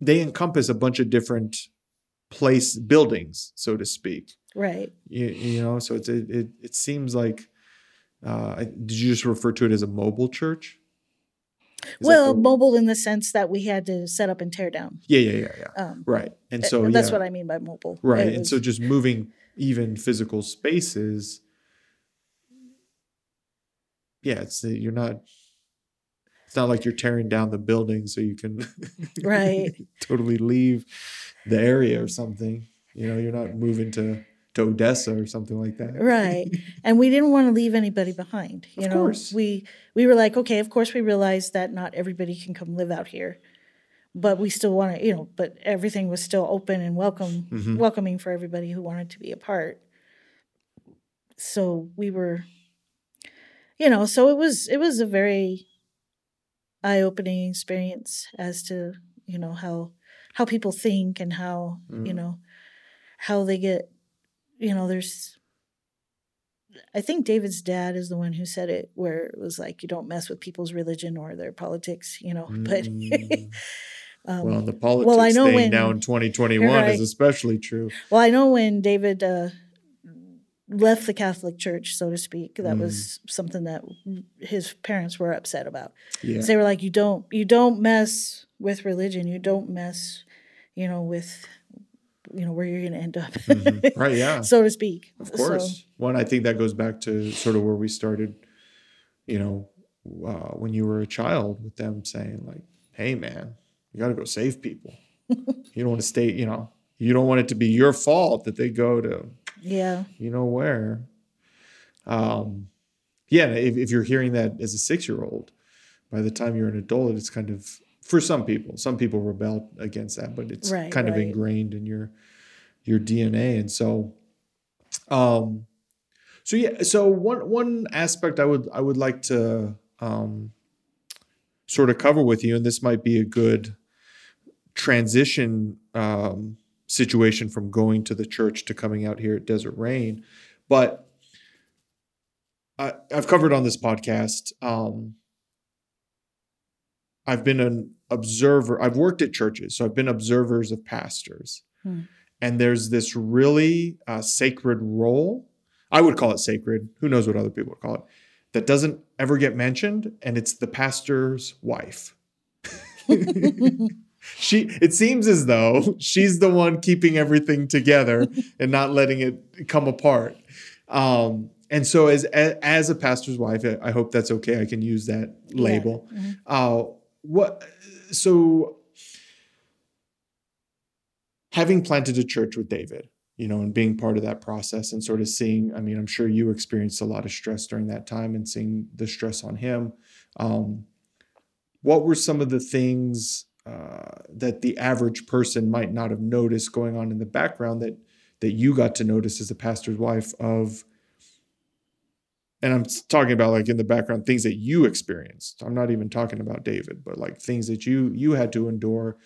they encompass a bunch of different place buildings, so to speak. right. You, you know, so it's, it, it, it seems like, uh, did you just refer to it as a mobile church? Is well, mobile in the sense that we had to set up and tear down. yeah, yeah, yeah, yeah. Um, Right. And so that's yeah. what I mean by mobile. Right. It And was- so just moving even physical spaces. Yeah, it's you're not it's not like you're tearing down the building so you can Right. totally leave the area or something. You know, you're not moving to to Odessa or something like that. right and we didn't want to leave anybody behind you Of know course. we we were like okay of course we realize that not everybody can come live out here but we still want to you know but everything was still open and welcome Mhm. welcoming for everybody who wanted to be a part so we were you know so it was it was a very eye-opening experience as to you know how how people think and how you Mm. know how they get you know there's I think David's dad is the one who said it, where it was like, you don't mess with people's religion or their politics, you know. But Mm. um, well, the politics well, I know thing when- now in 2021 Right. is especially true. well, I know when David uh, left the Catholic Church, so to speak, that Mm. was something that his parents were upset about. Yeah. So they were like, you don't, you don't mess with religion. You don't mess, you know, with, you know, where you're going to end up, Mhm. Right. Yeah. so to speak. Of So- course. One, I think that goes back to sort of where we started, you know, uh, when you were a child with them saying, like, hey, man, you got to go save people. you don't want to stay, you know, you don't want it to be your fault that they go to, yeah, you know, where. Um, yeah. If, if you're hearing that as a six year old, by the time you're an adult, it's kind of, for some people, some people rebel against that, but it's Right, kind of ingrained in your, your DNA. And so, um, so yeah, so one one aspect I would I would like to um, sort of cover with you, and this might be a good transition um, situation from going to the church to coming out here at Desert Rain, but I, I've covered on this podcast. Um, I've been an observer. I've worked at churches, so I've been observers of pastors. Hmm. And there's this really uh, sacred role. I would call it sacred. Who knows what other people would call it? That doesn't ever get mentioned, and it's the pastor's wife. she. It seems as though she's the one keeping everything together and not letting it come apart. Um, and so, as as a pastor's wife, I- hope that's okay. I can use that label. Mhm. Uh, what? So, having planted a church with David, you know, and being part of that process, and sort of seeing. I mean, I'm sure you experienced a lot of stress during that time, and seeing the stress on him. Um, what were some of the things uh, that the average person might not have noticed going on in the background that that you got to notice as a pastor's wife of? and I'm talking about like in the background things that you experienced. I'm not even talking about David, but like things that you you had to endure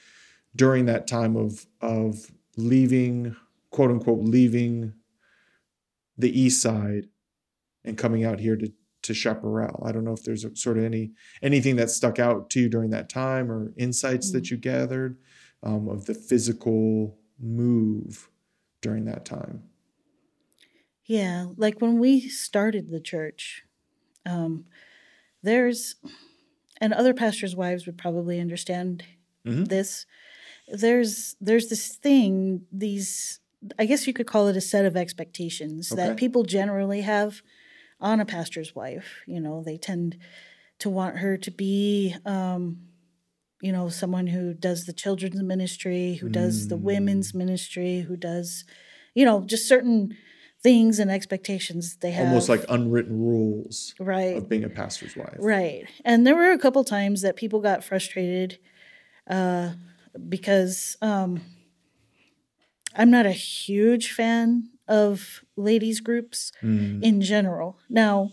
during that time of of leaving, quote unquote, leaving the east side and coming out here to to Chaparral. I don't know if there's a, sort of any anything that stuck out to you during that time or insights that you gathered um, of the physical move during that time. Yeah, like when we started the church, um, there's, and other pastors' wives would probably understand Mhm. this. There's there's this thing, these I guess you could call it a set of expectations Okay. that people generally have on a pastor's wife. You know, they tend to want her to be, um, you know, someone who does the children's ministry, who does the women's ministry, who does, you know, just certain things and expectations they have. Almost like unwritten rules right, of being a pastor's wife. right. And there were a couple times that people got frustrated uh, because um, I'm not a huge fan of ladies groups Mm. in general. Now,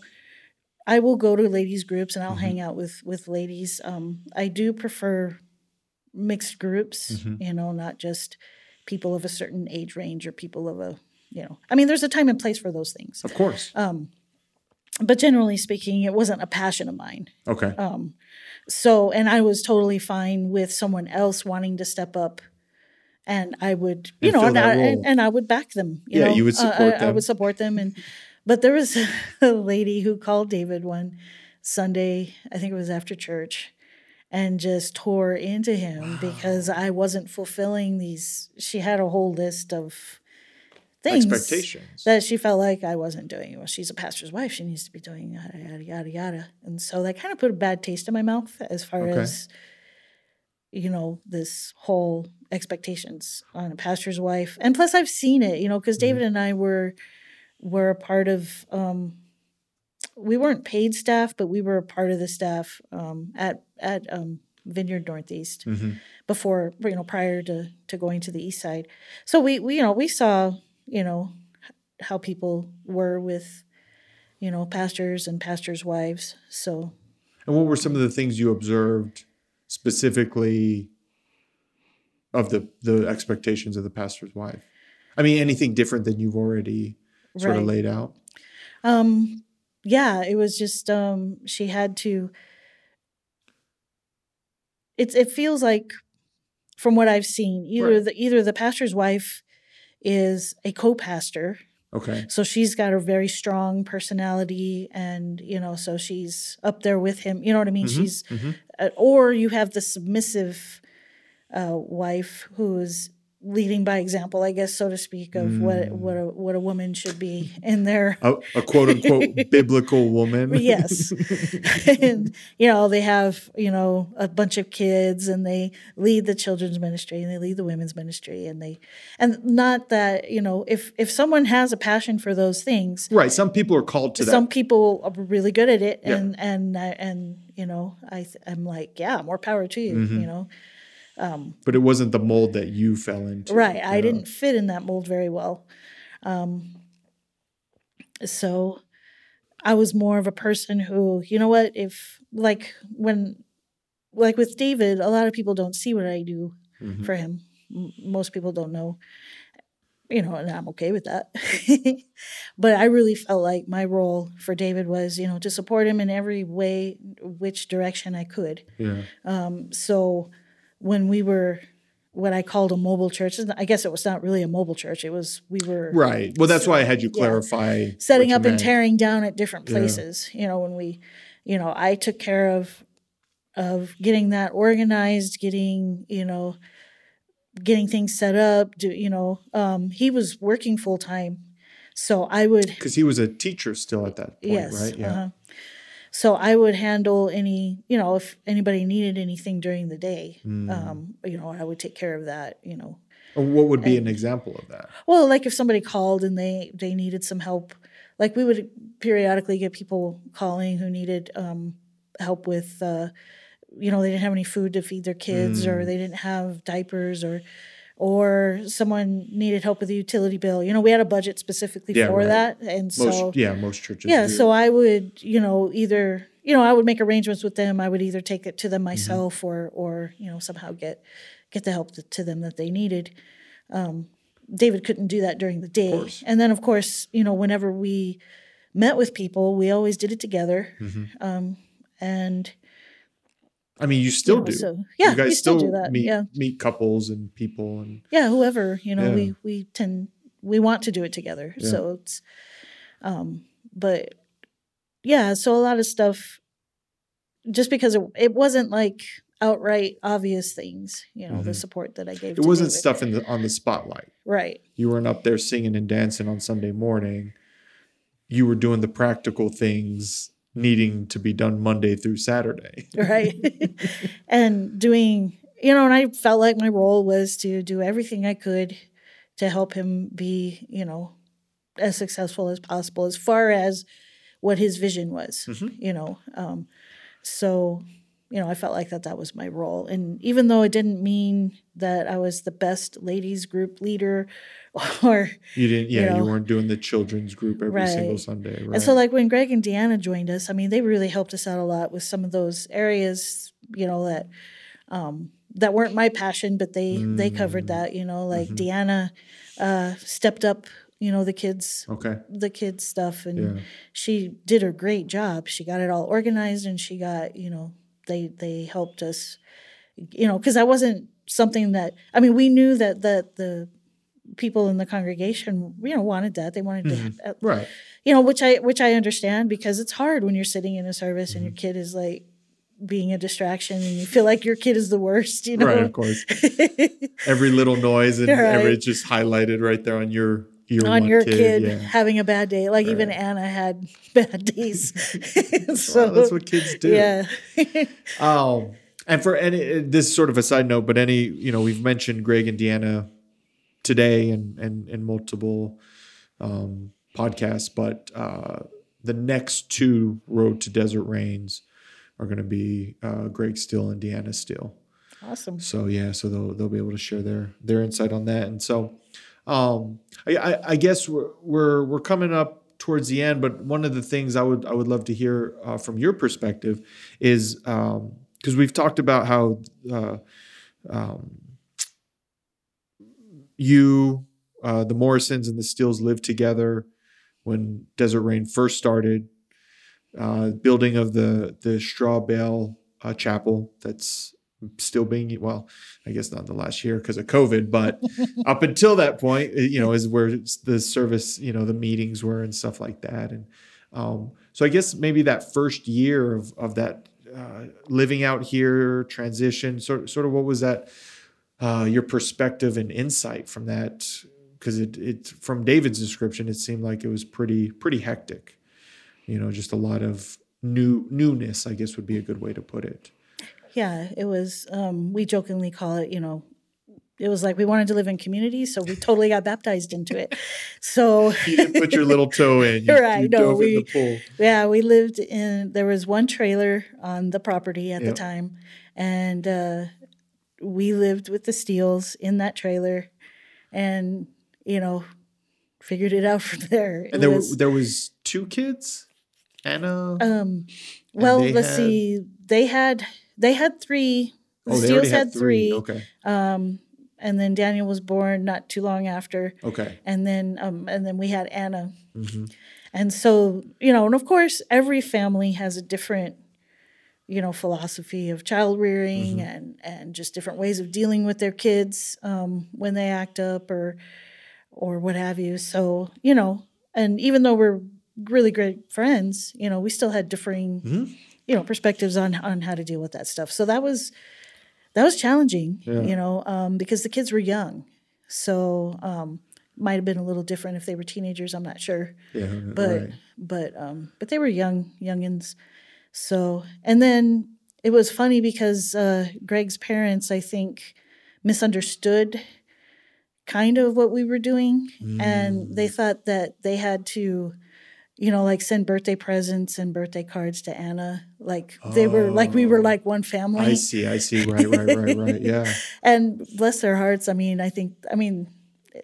I will go to ladies groups and I'll Mhm. hang out with with ladies. Um, I do prefer mixed groups, Mhm. you know, not just people of a certain age range or people of a, you know, I mean, there's a time and place for those things. Of course. Um, but generally speaking, it wasn't a passion of mine. Okay. Um, so, and I was totally fine with someone else wanting to step up, and I would, you And know, and I, and, and I would back them. You Yeah, know? you would Uh, support I, I them. would support them, and but there was a lady who called David one Sunday, I think it was after church, and just tore into him because I wasn't fulfilling these. She had a whole list of things Expectations. that she felt like I wasn't doing. Well, she's a pastor's wife; she needs to be doing yada yada yada yada. And so that kind of put a bad taste in my mouth as far Okay. as you know this whole expectations on a pastor's wife. And plus, I've seen it, you know, because David and I were were a part of. Um, we weren't paid staff, but we were a part of the staff um, at at um, Vineyard Northeast Mhm. before you know prior to to going to the east side so we, we you know we saw you know how people were with you know pastors and pastors wives so And what were some of the things you observed specifically of the the expectations of the pastor's wife? I mean, anything different than you've already sort of laid out? Um, yeah, it was just um, she had to. It's it feels like, from what I've seen, either Right. the either the pastor's wife is a co-pastor, Okay. so she's got a very strong personality, and you know, so she's up there with him. You know what I mean? Mhm, She's mhm. uh, or you have the submissive uh, wife who is leading by example, I guess, so to speak, of what Mm. what a what a woman should be in their A, a quote unquote biblical woman. yes and you know they have you know a bunch of kids and they lead the children's ministry and they lead the women's ministry and they and not that you know if if someone has a passion for those things right. Some people are called to that. some people are really good at it Yeah. and and and you know i th- i'm like yeah more power to you Mhm. you know but it wasn't the mold that you fell into. right i know? didn't fit in that mold very well um so i was more of a person who you know what if like when like with david a lot of people don't see what i do Mhm. for him M- most people don't know you know and i'm okay with that but i really felt like my role for david was you know to support him in every way which direction i could Yeah. um, so when we were what I called a mobile church, I guess it was not really a mobile church. It was we were Right. Well, that's why I had you Yeah. clarify. setting what you up and tearing down at different Yeah. places. You know, when we, you know, I took care of of getting that organized, getting you know, getting things set up. Do you know? Um, he was working full time, so I would Because he was a teacher still at that point, yes. right? Yeah. uh-huh. So I would handle any, you know, if anybody needed anything during the day, Mm. um, you know, I would take care of that, you know. What would be an example of that? Well, like if somebody called and they they needed some help, like we would periodically get people calling who needed um, help with, uh, you know, they didn't have any food to feed their kids, or Mm. they didn't have diapers, or or someone needed help with a utility bill. You know, we had a budget specifically Yeah, for right. that, and so yeah, most churches. yeah do. so i would you know either you know i would make arrangements with them i would either take it to Mm-hmm. them myself or or you know somehow get get the help to, to them that they needed um, david couldn't do that during the day and then of course you know whenever we met with people we always did it together Mhm. um, and I mean, you still you know, do. so yeah you guys we still, do that meet yeah meet couples and people and yeah whoever you know Yeah. we we tend we want to do it together Yeah. so it's um but yeah so a lot of stuff just because it, it wasn't like outright obvious things you know the Mhm. support that i gave it wasn't David. stuff in the on the spotlight. right You weren't up there singing and dancing on Sunday morning. You were doing the practical things needing to be done Monday through Saturday. right and doing you know and i felt like my role was to do everything i could to help him be you know as successful as possible as far as what his vision was Mhm. you know um, so you know i felt like that that was my role and even though it didn't mean that i was the best ladies group leader or You didn't, yeah, you, know. weren't doing the children's group every single Sunday, right? And so, like when Greg and Deanna joined us, I mean, they really helped us out a lot with some of those areas, you know, that um, that weren't my passion, but they they covered Mm. that. You know, like Mhm. Deanna uh, stepped up, you know, the kids okay, the kids stuff, and yeah, she did a great job. She got it all organized, and she got you know they they helped us, you know, because that wasn't something that I mean we knew that that the people in the congregation you know wanted that they wanted Mhm. to right, you know which i which i understand because it's hard when you're sitting in a service and your Mm-hmm. kid is like being a distraction and you feel like your kid is the worst you know right, of course. Every little noise and Right. it's just highlighted right there on your on your kid, yeah. having a bad day like even anna had bad days so Well, that's what kids do. yeah Um, and for any, this is sort of a side note, but any, you know, we've mentioned Greg and Deanna today and and and multiple um, podcasts, but uh, the next two Road to Desert Rains are going to be uh, Greg Steele and Deanna Steele. awesome So yeah, so they'll they'll be able to share their their insight on that. And so, um, I, I, I guess we're we're we're coming up towards the end. But one of the things I would I would love to hear uh, from your perspective is because we've talked about how uh, um, you, uh, the Morrisons, and the Steels lived together when Desert Rain first started, uh, building of the the straw bale uh, chapel that's still being well i guess not the last year because of covid but up until that point you know is where the service you know the meetings were and stuff like that. And um, so i guess maybe that first year of, of that uh, living out here transition sort, sort of what was that uh, your perspective and insight from that? Because it, it from david's description it seemed like it was pretty pretty hectic. You know just a lot of new newness i guess would be a good way to put it yeah, it was. Um, we jokingly call it, you know, it was like we wanted to live in community, so we totally got baptized into it. So you didn't put your little toe in, you, right? You no, we yeah, we lived in. There was one trailer on the property at Yep. the time, and uh, we lived with the Steels in that trailer, and you know, figured it out from there. It And there was, there was two kids, Anna. um, well, let's had- see. They had they had three. The oh, Steels already had three. Okay, Um, and then Daniel was born not too long after, okay. and then um, and then we had Anna, hmm and so you know, and of course, every family has a different, you know, philosophy of child rearing Mhm. and and just different ways of dealing with their kids um, when they act up or or what have you. So you know, and even though we're really great friends, you know, we still had differing Mhm. You know perspectives on on how to deal with that stuff. So that was that was challenging, Yeah. you know, um, because the kids were young. So um, might have been a little different if they were teenagers. I'm not sure, Yeah, but right. but um, but they were young youngins. So and then it was funny because uh, Greg's parents, I think, misunderstood kind of what we were doing, and Mm. they thought that they had to you know, like send birthday presents and birthday cards to Anna. Like they were like we were Oh. like one family. I see. I see. Right. Right. Right. Right. Yeah. And bless their hearts. I mean, I think I mean,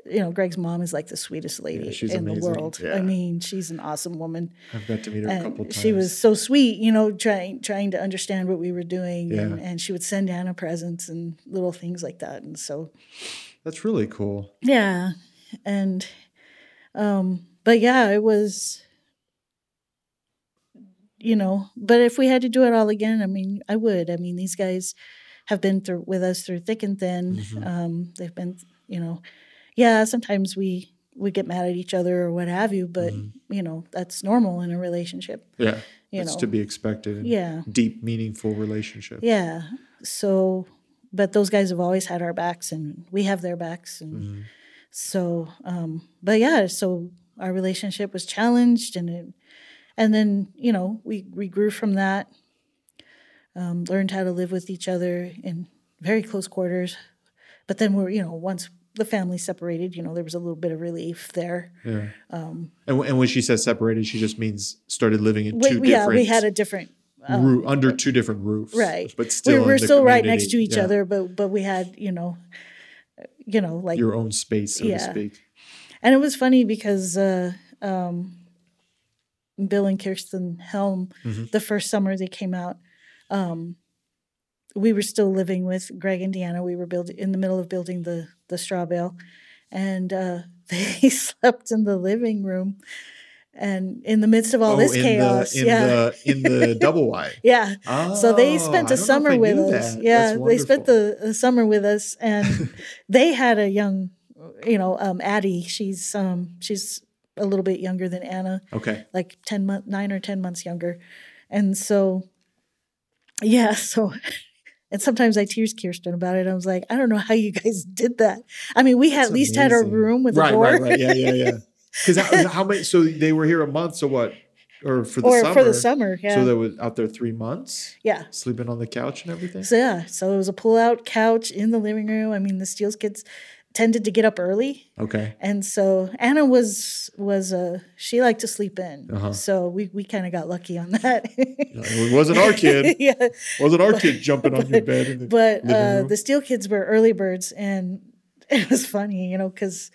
you know, Greg's mom is like the sweetest lady she's in the world. Yeah. I mean, she's an awesome woman. I've got to meet her a couple times. she was so sweet, you know, trying trying to understand what we were doing and, Yeah. and she would send Anna presents and little things like that. And so That's really cool. Yeah. And um but yeah, it was you know, but if we had to do it all again, I mean, I would. I mean, these guys have been through with us through thick and thin. Mhm. Um they've been, you know, yeah, sometimes we we get mad at each other or what have you, but Mhm. you know, that's normal in a relationship, Yeah. you know. to be expected. in yeah. Deep, meaningful relationship. Yeah. So but those guys have always had our backs and we have their backs and Mhm. so um but yeah so our relationship was challenged and it and then you know we we grew from that um learned how to live with each other in very close quarters but then we're you know once the family separated you know there was a little bit of relief there Yeah. um And, w- and when she says separated, she just means started living in we, two yeah different we had a different um, roo- under two different roofs. right. But still, we were still right next to each Yeah. other but but we had you know you know like Your own space, so Yeah. to speak. And it was funny because uh, um, Bill and Kirsten Helm, Mhm. the first summer they came out, um, we were still living with Greg and Deanna. We were building in the middle of building the the straw bale, and uh, they slept in the living room, and in the midst of all this Oh, in chaos, the in yeah, the in the double wide. yeah. So they Oh, spent a don't know if summer with us. that. Yeah, they spent the, the summer with us, and they had a young, you know, um, Addie. She's um, she's a little bit younger than Anna, Okay. like ten month, nine or ten months younger, and so, yeah. So, and sometimes I tears Kirsten about it. I was like, I don't know how you guys did that. I mean, we had at least had a room with right, a door, Right, right, Yeah, yeah, yeah. Because how, how many? So they were here a month. So what? Or for the or summer? for the summer. Yeah, So they were out there three months, yeah. sleeping on the couch and everything. So yeah, so it was a pull-out couch in the living room. I mean, the Steels kids tended to get up early, Okay. and so Anna was was uh she liked to sleep in. Uh-huh. So we we kind of got lucky on that. It wasn't our kid. yeah, Wasn't our kid jumping on your bed? The but uh, the Steel kids were early birds, and it was funny, you know, because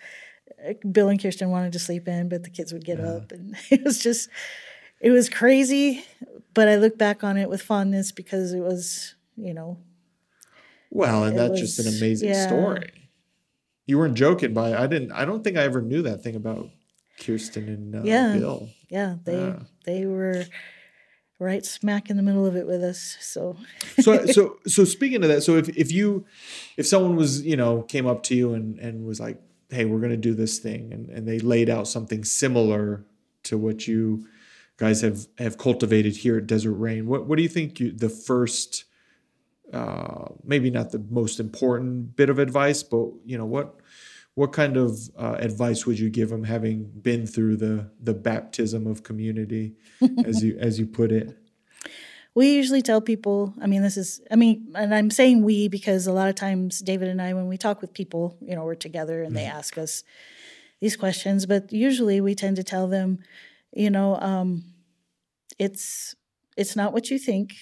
Bill and Kirsten wanted to sleep in, but the kids would get Yeah. up, and it was just it was crazy. But I look back on it with fondness because it was, you know, Well, and It that's just an amazing yeah. story. You weren't joking by I didn't I don't think I ever knew that thing about Kirsten and uh, Yeah. Bill. Yeah, they Yeah. they were right smack in the middle of it with us. So so so so speaking of that, so if if you if someone was you know came up to you and and was like, hey, we're gonna do this thing, and and they laid out something similar to what you guys have have cultivated here at Desert Rain, what what do you think you, the first uh, maybe not the most important bit of advice, but you know what what kind of uh, advice would you give them having been through the the baptism of community, as you as you put it? we usually tell people, I mean, this is, I mean, and I'm saying we because a lot of times David and I, when we talk with people, you know, we're together and they ask us these questions, but usually we tend to tell them, you know, um, it's it's not what you think.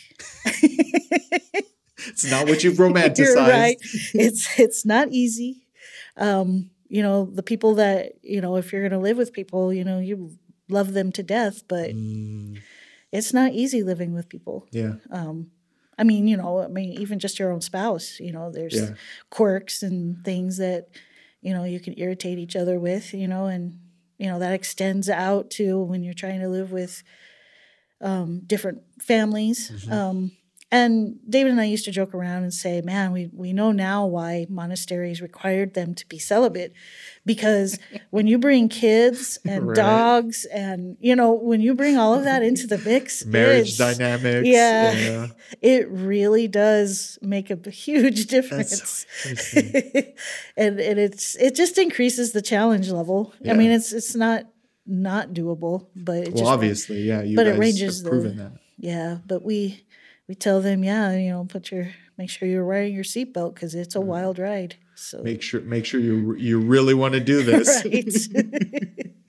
It's not what you've romanticized. You're right. It's it's not easy. Um, you know, the people that you know, if you're going to live with people, you know, you love them to death, but Mm, it's not easy living with people. yeah, Um, I mean, you know, I mean, even just your own spouse. You know, there's Yeah. quirks and things that you know you can irritate each other with. You know, and you know that extends out to when you're trying to live with um, different families. Mm-hmm. Um, and David and I used to joke around and say, "Man, we we know now why monasteries required them to be celibate, because when you bring kids and Right. dogs and you know when you bring all of that into the mix, marriage dynamics. yeah. it really does make a huge difference. interesting. and and it's it just increases the challenge level. I mean, it's it's not not doable, but it Well, obviously, yeah. You but it ranges have the- proven that. yeah. But we we tell them, yeah, you know, put your make sure you're wearing your seatbelt because it's a wild ride. So Make sure, make sure you you really want to do this because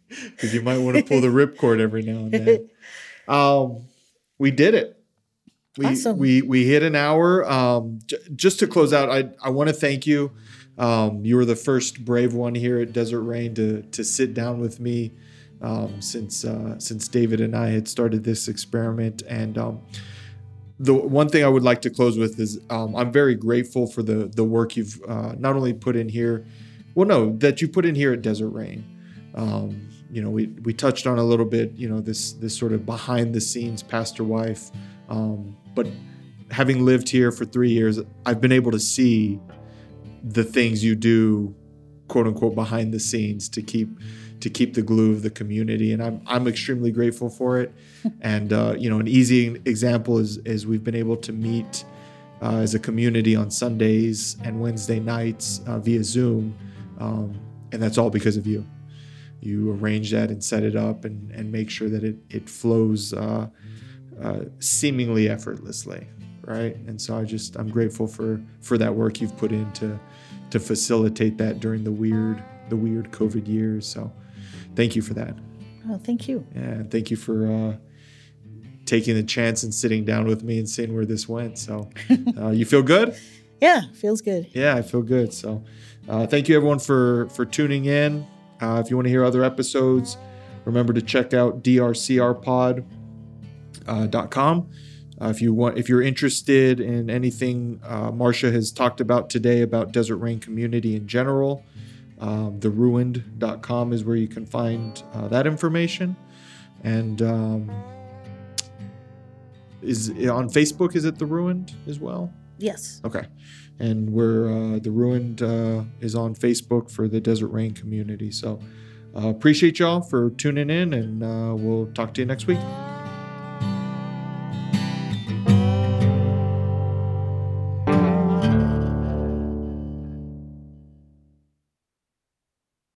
you might want to pull the ripcord every now and then. Um, we did it. We Awesome. we we hit an hour. Um, j- just to close out, I I want to thank you. Um, you were the first brave one here at Desert Rain to to sit down with me um, since uh, since David and I had started this experiment. And um, the one thing I would like to close with is um, I'm very grateful for the the work you've uh, not only put in here, well, no, that you put in here at Desert Rain. Um, you know, we we touched on a little bit, you know, this this sort of behind the scenes pastor wife, um, but having lived here for three years, I've been able to see the things you do, quote unquote, behind the scenes to keep to keep the glue of the community, and I'm I'm extremely grateful for it. and uh, you know, an easy example is is we've been able to meet uh, as a community on Sundays and Wednesday nights uh, via Zoom, um, and that's all because of you. You arrange that and set it up and, and make sure that it it flows uh, uh, seemingly effortlessly, right? And so I just I'm grateful for for that work you've put in to to facilitate that during the weird the weird COVID years. So thank you for that. oh, thank you. Yeah, thank you for uh, taking the chance and sitting down with me and seeing where this went. So, uh, you feel good? Yeah, feels good. Yeah, I feel good. So, uh, thank you everyone for for tuning in. Uh, if you want to hear other episodes, remember to check out drcrpod.com. Uh, if you want, if you're interested in anything uh, Marcia has talked about today about Desert Rain community in general, um, theruined.com is where you can find uh, that information. And um, is on Facebook? Is it the Ruined as well? Yes. Okay. And we're uh, the ruined uh, is on Facebook for the Desert Rain community. So uh, appreciate y'all for tuning in, and uh, we'll talk to you next week.